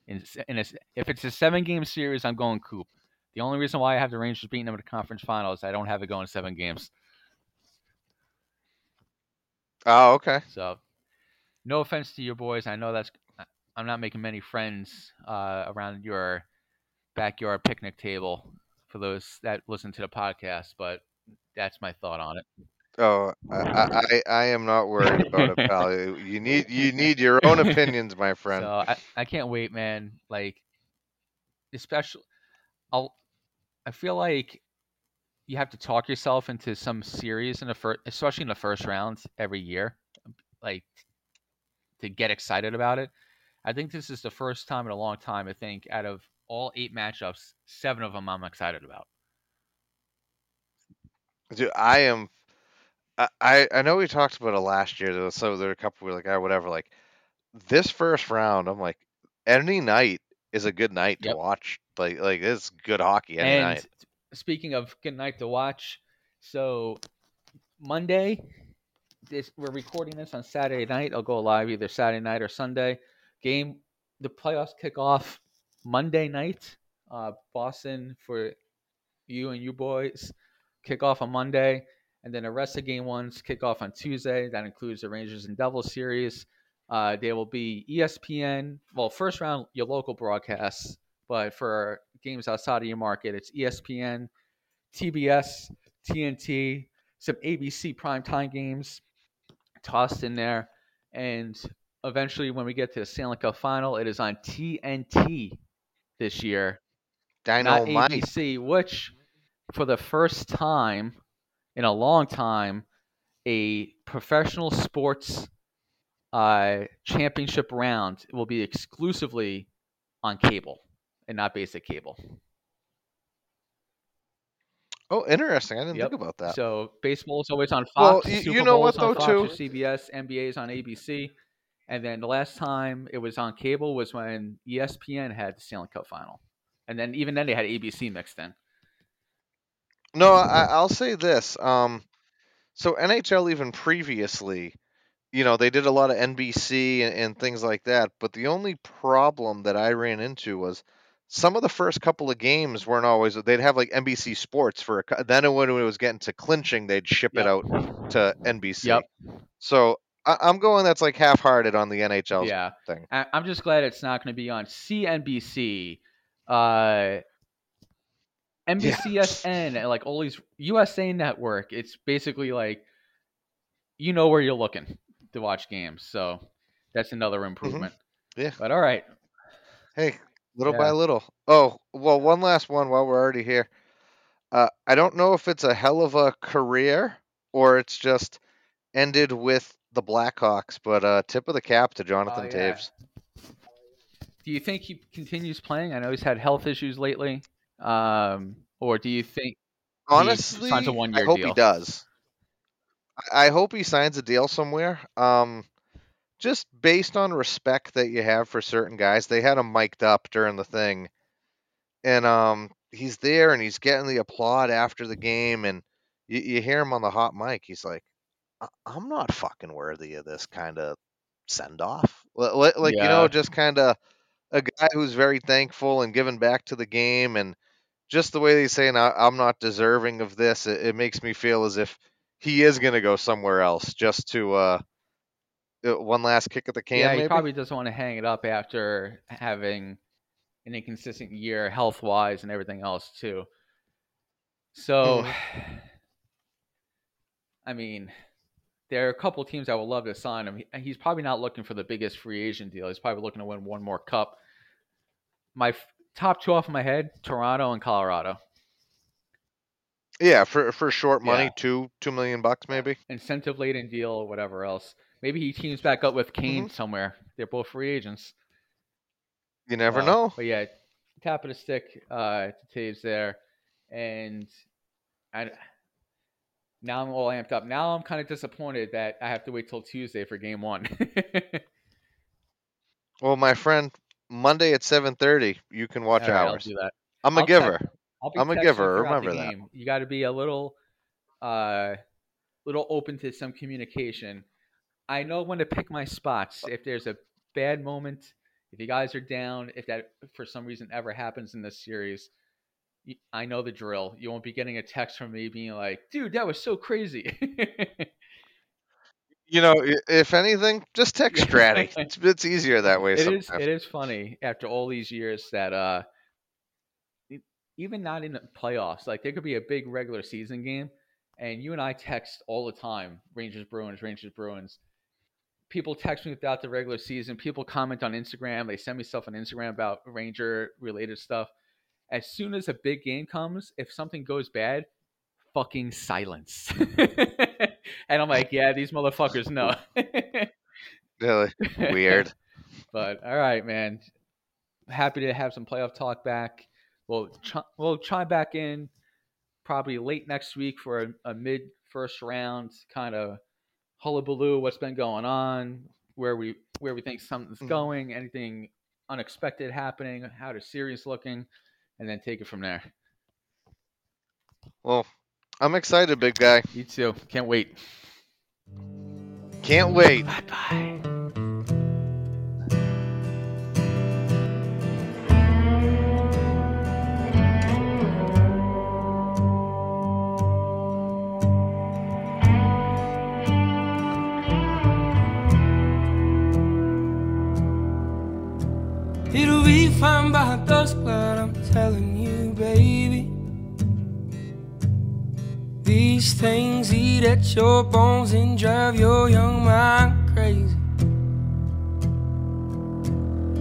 In, in a if it's a seven game series, I'm going coop. The only reason why I have the Rangers beating them in the conference final is I don't have it going seven games. Oh, okay. So, no offense to your boys. I know that's I'm not making many friends uh, around your backyard picnic table for those that listen to the podcast, but that's my thought on it. Oh, I, I I- I am not worried about it, pal. You need you need your own opinions, my friend. So I, I can't wait, man. Like, especially, I'll. I feel like you have to talk yourself into some series in the first, especially in the first round every year, like to get excited about it. I think this is the first time in a long time. I think out of all eight matchups, seven of them I'm excited about. Dude, I am. I- I I know we talked about it last year. Though, so there were a couple we were like, ah, whatever. Like, this first round, I'm like, any night is a good night Yep. to watch. Like like it's good hockey any and night. Speaking of good night to watch, so Monday, this we're recording this on Saturday night. I'll go live either Saturday night or Sunday. Game, the playoffs kick off Monday night. Uh, Boston for you and you boys kick off on Monday, and then the rest of game ones kick off on Tuesday. That includes the Rangers and Devils series. Uh, there will be ESPN. Well, first round your local broadcasts, but for games outside of your market, it's ESPN, TBS, TNT, some ABC primetime games tossed in there, and eventually, when we get to the Stanley Cup final, it is on TNT this year not. ABC, which for the first time in a long time, a professional sports uh, championship round will be exclusively on cable and not basic cable. Oh, interesting. I didn't Yep. think about that. So baseball is always on Well, Fox. y- Super you know what, though, Fox too? CBS. NBA is on ABC. And then the last time it was on cable was when ESPN had the Stanley Cup final. And then even then they had ABC mixed in. No, I, I'll say this. Um, so NHL even previously, you know, they did a lot of NBC and, and things like that. But the only problem that I ran into was some of the first couple of games weren't always. They'd have like NBC Sports for a. Then when it was getting to clinching, they'd ship it out to NBC. Yep. So I, I'm going. That's like half-hearted on the NHL yeah. thing. I- I'm just glad it's not going to be on CNBC, uh, NBCSN, and like all these USA Network. It's basically like you know where you're looking to watch games. So that's another improvement. Mm-hmm. Yeah. But all right. Hey, little Yeah. by little. Oh, well, one last one while we're already here. Uh, I don't know if it's a hell of a career or it's just ended with the Blackhawks, but uh, tip of the cap to Jonathan Oh, yeah. Toews. Do you think he continues playing? I know he's had health issues lately. Um, or do you think Honestly, signs a I hope deal. he does. I I hope he signs a deal somewhere. Um, just based on respect that you have for certain guys, they had him mic'd up during the thing, and um, he's there and he's getting the applaud after the game, and you, you hear him on the hot mic. He's like, "I- "I'm not fucking worthy of this kind of send off." Like, you Yeah. know, just kind of a guy who's very thankful and giving back to the game, and just the way they say, "Now I'm not deserving of this," it, it makes me feel as if he is going to go somewhere else just to uh, one last kick at the can. yeah, he maybe? probably doesn't want to hang it up after having an inconsistent year health wise and everything else too. So, Mm-hmm. I mean, there are a couple teams I would love to sign him. He- He's probably not looking for the biggest free agent deal. He's probably looking to win one more cup. My f- top two off my head: Toronto and Colorado. Yeah, for for short money, Yeah. two two million bucks maybe. Incentive laden deal or whatever else. Maybe he teams back up with Kane Mm-hmm. somewhere. They're both free agents. You never Uh, know. But yeah, tap of the stick uh, to Toews there, and I now I'm all amped up. Now I'm kind of disappointed that I have to wait till Tuesday for Game One. Well, my friend, Monday at seven thirty, you can watch right, ours. do that. I'm a I'll giver. text- I'll be I'm a giver, remember that. You got to be a little, uh, little open to some communication. I know when to pick my spots. If there's a bad moment, if you guys are down, if that for some reason ever happens in this series, I know the drill. You won't be getting a text from me being like, "Dude, that was so crazy." You know, if anything, just text Stratty. it's, it's easier that way. It is. sometimes. It is funny after all these years that uh, even not in the playoffs, like there could be a big regular season game, and you and I text all the time: Rangers, Bruins, Rangers, Bruins. People text me about the regular season. People comment on Instagram. They send me stuff on Instagram about Ranger related stuff. As soon as a big game comes, if something goes bad, fucking silence. and I'm like, yeah, these motherfuckers know. Really weird. But all right, man. Happy to have some playoff talk back. We'll ch- we'll chime back in probably late next week for a, a mid first round kind of hullabaloo. What's been going on? where we where we think something's Mhm. going, anything unexpected happening, how the series looking, and then take it from there. Well, I'm excited, big guy. You too. Can't wait. Can't wait. Bye bye. It'll be fine by dusk, but I'm telling you, baby. These things eat at your bones and drive your young mind crazy.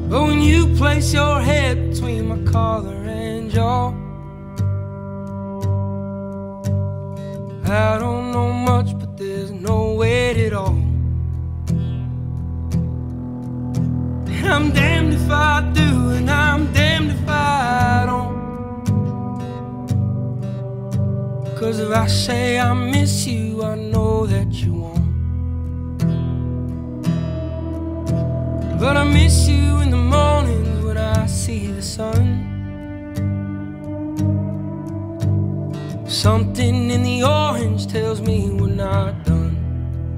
But when you place your head between my collar and jaw, I don't know much, but there's no weight at all. And I'm if I do, and I'm damned if I don't. Cause if I say I miss you, I know that you won't. But I miss you in the mornings when I see the sun. Something in the orange tells me we're not done.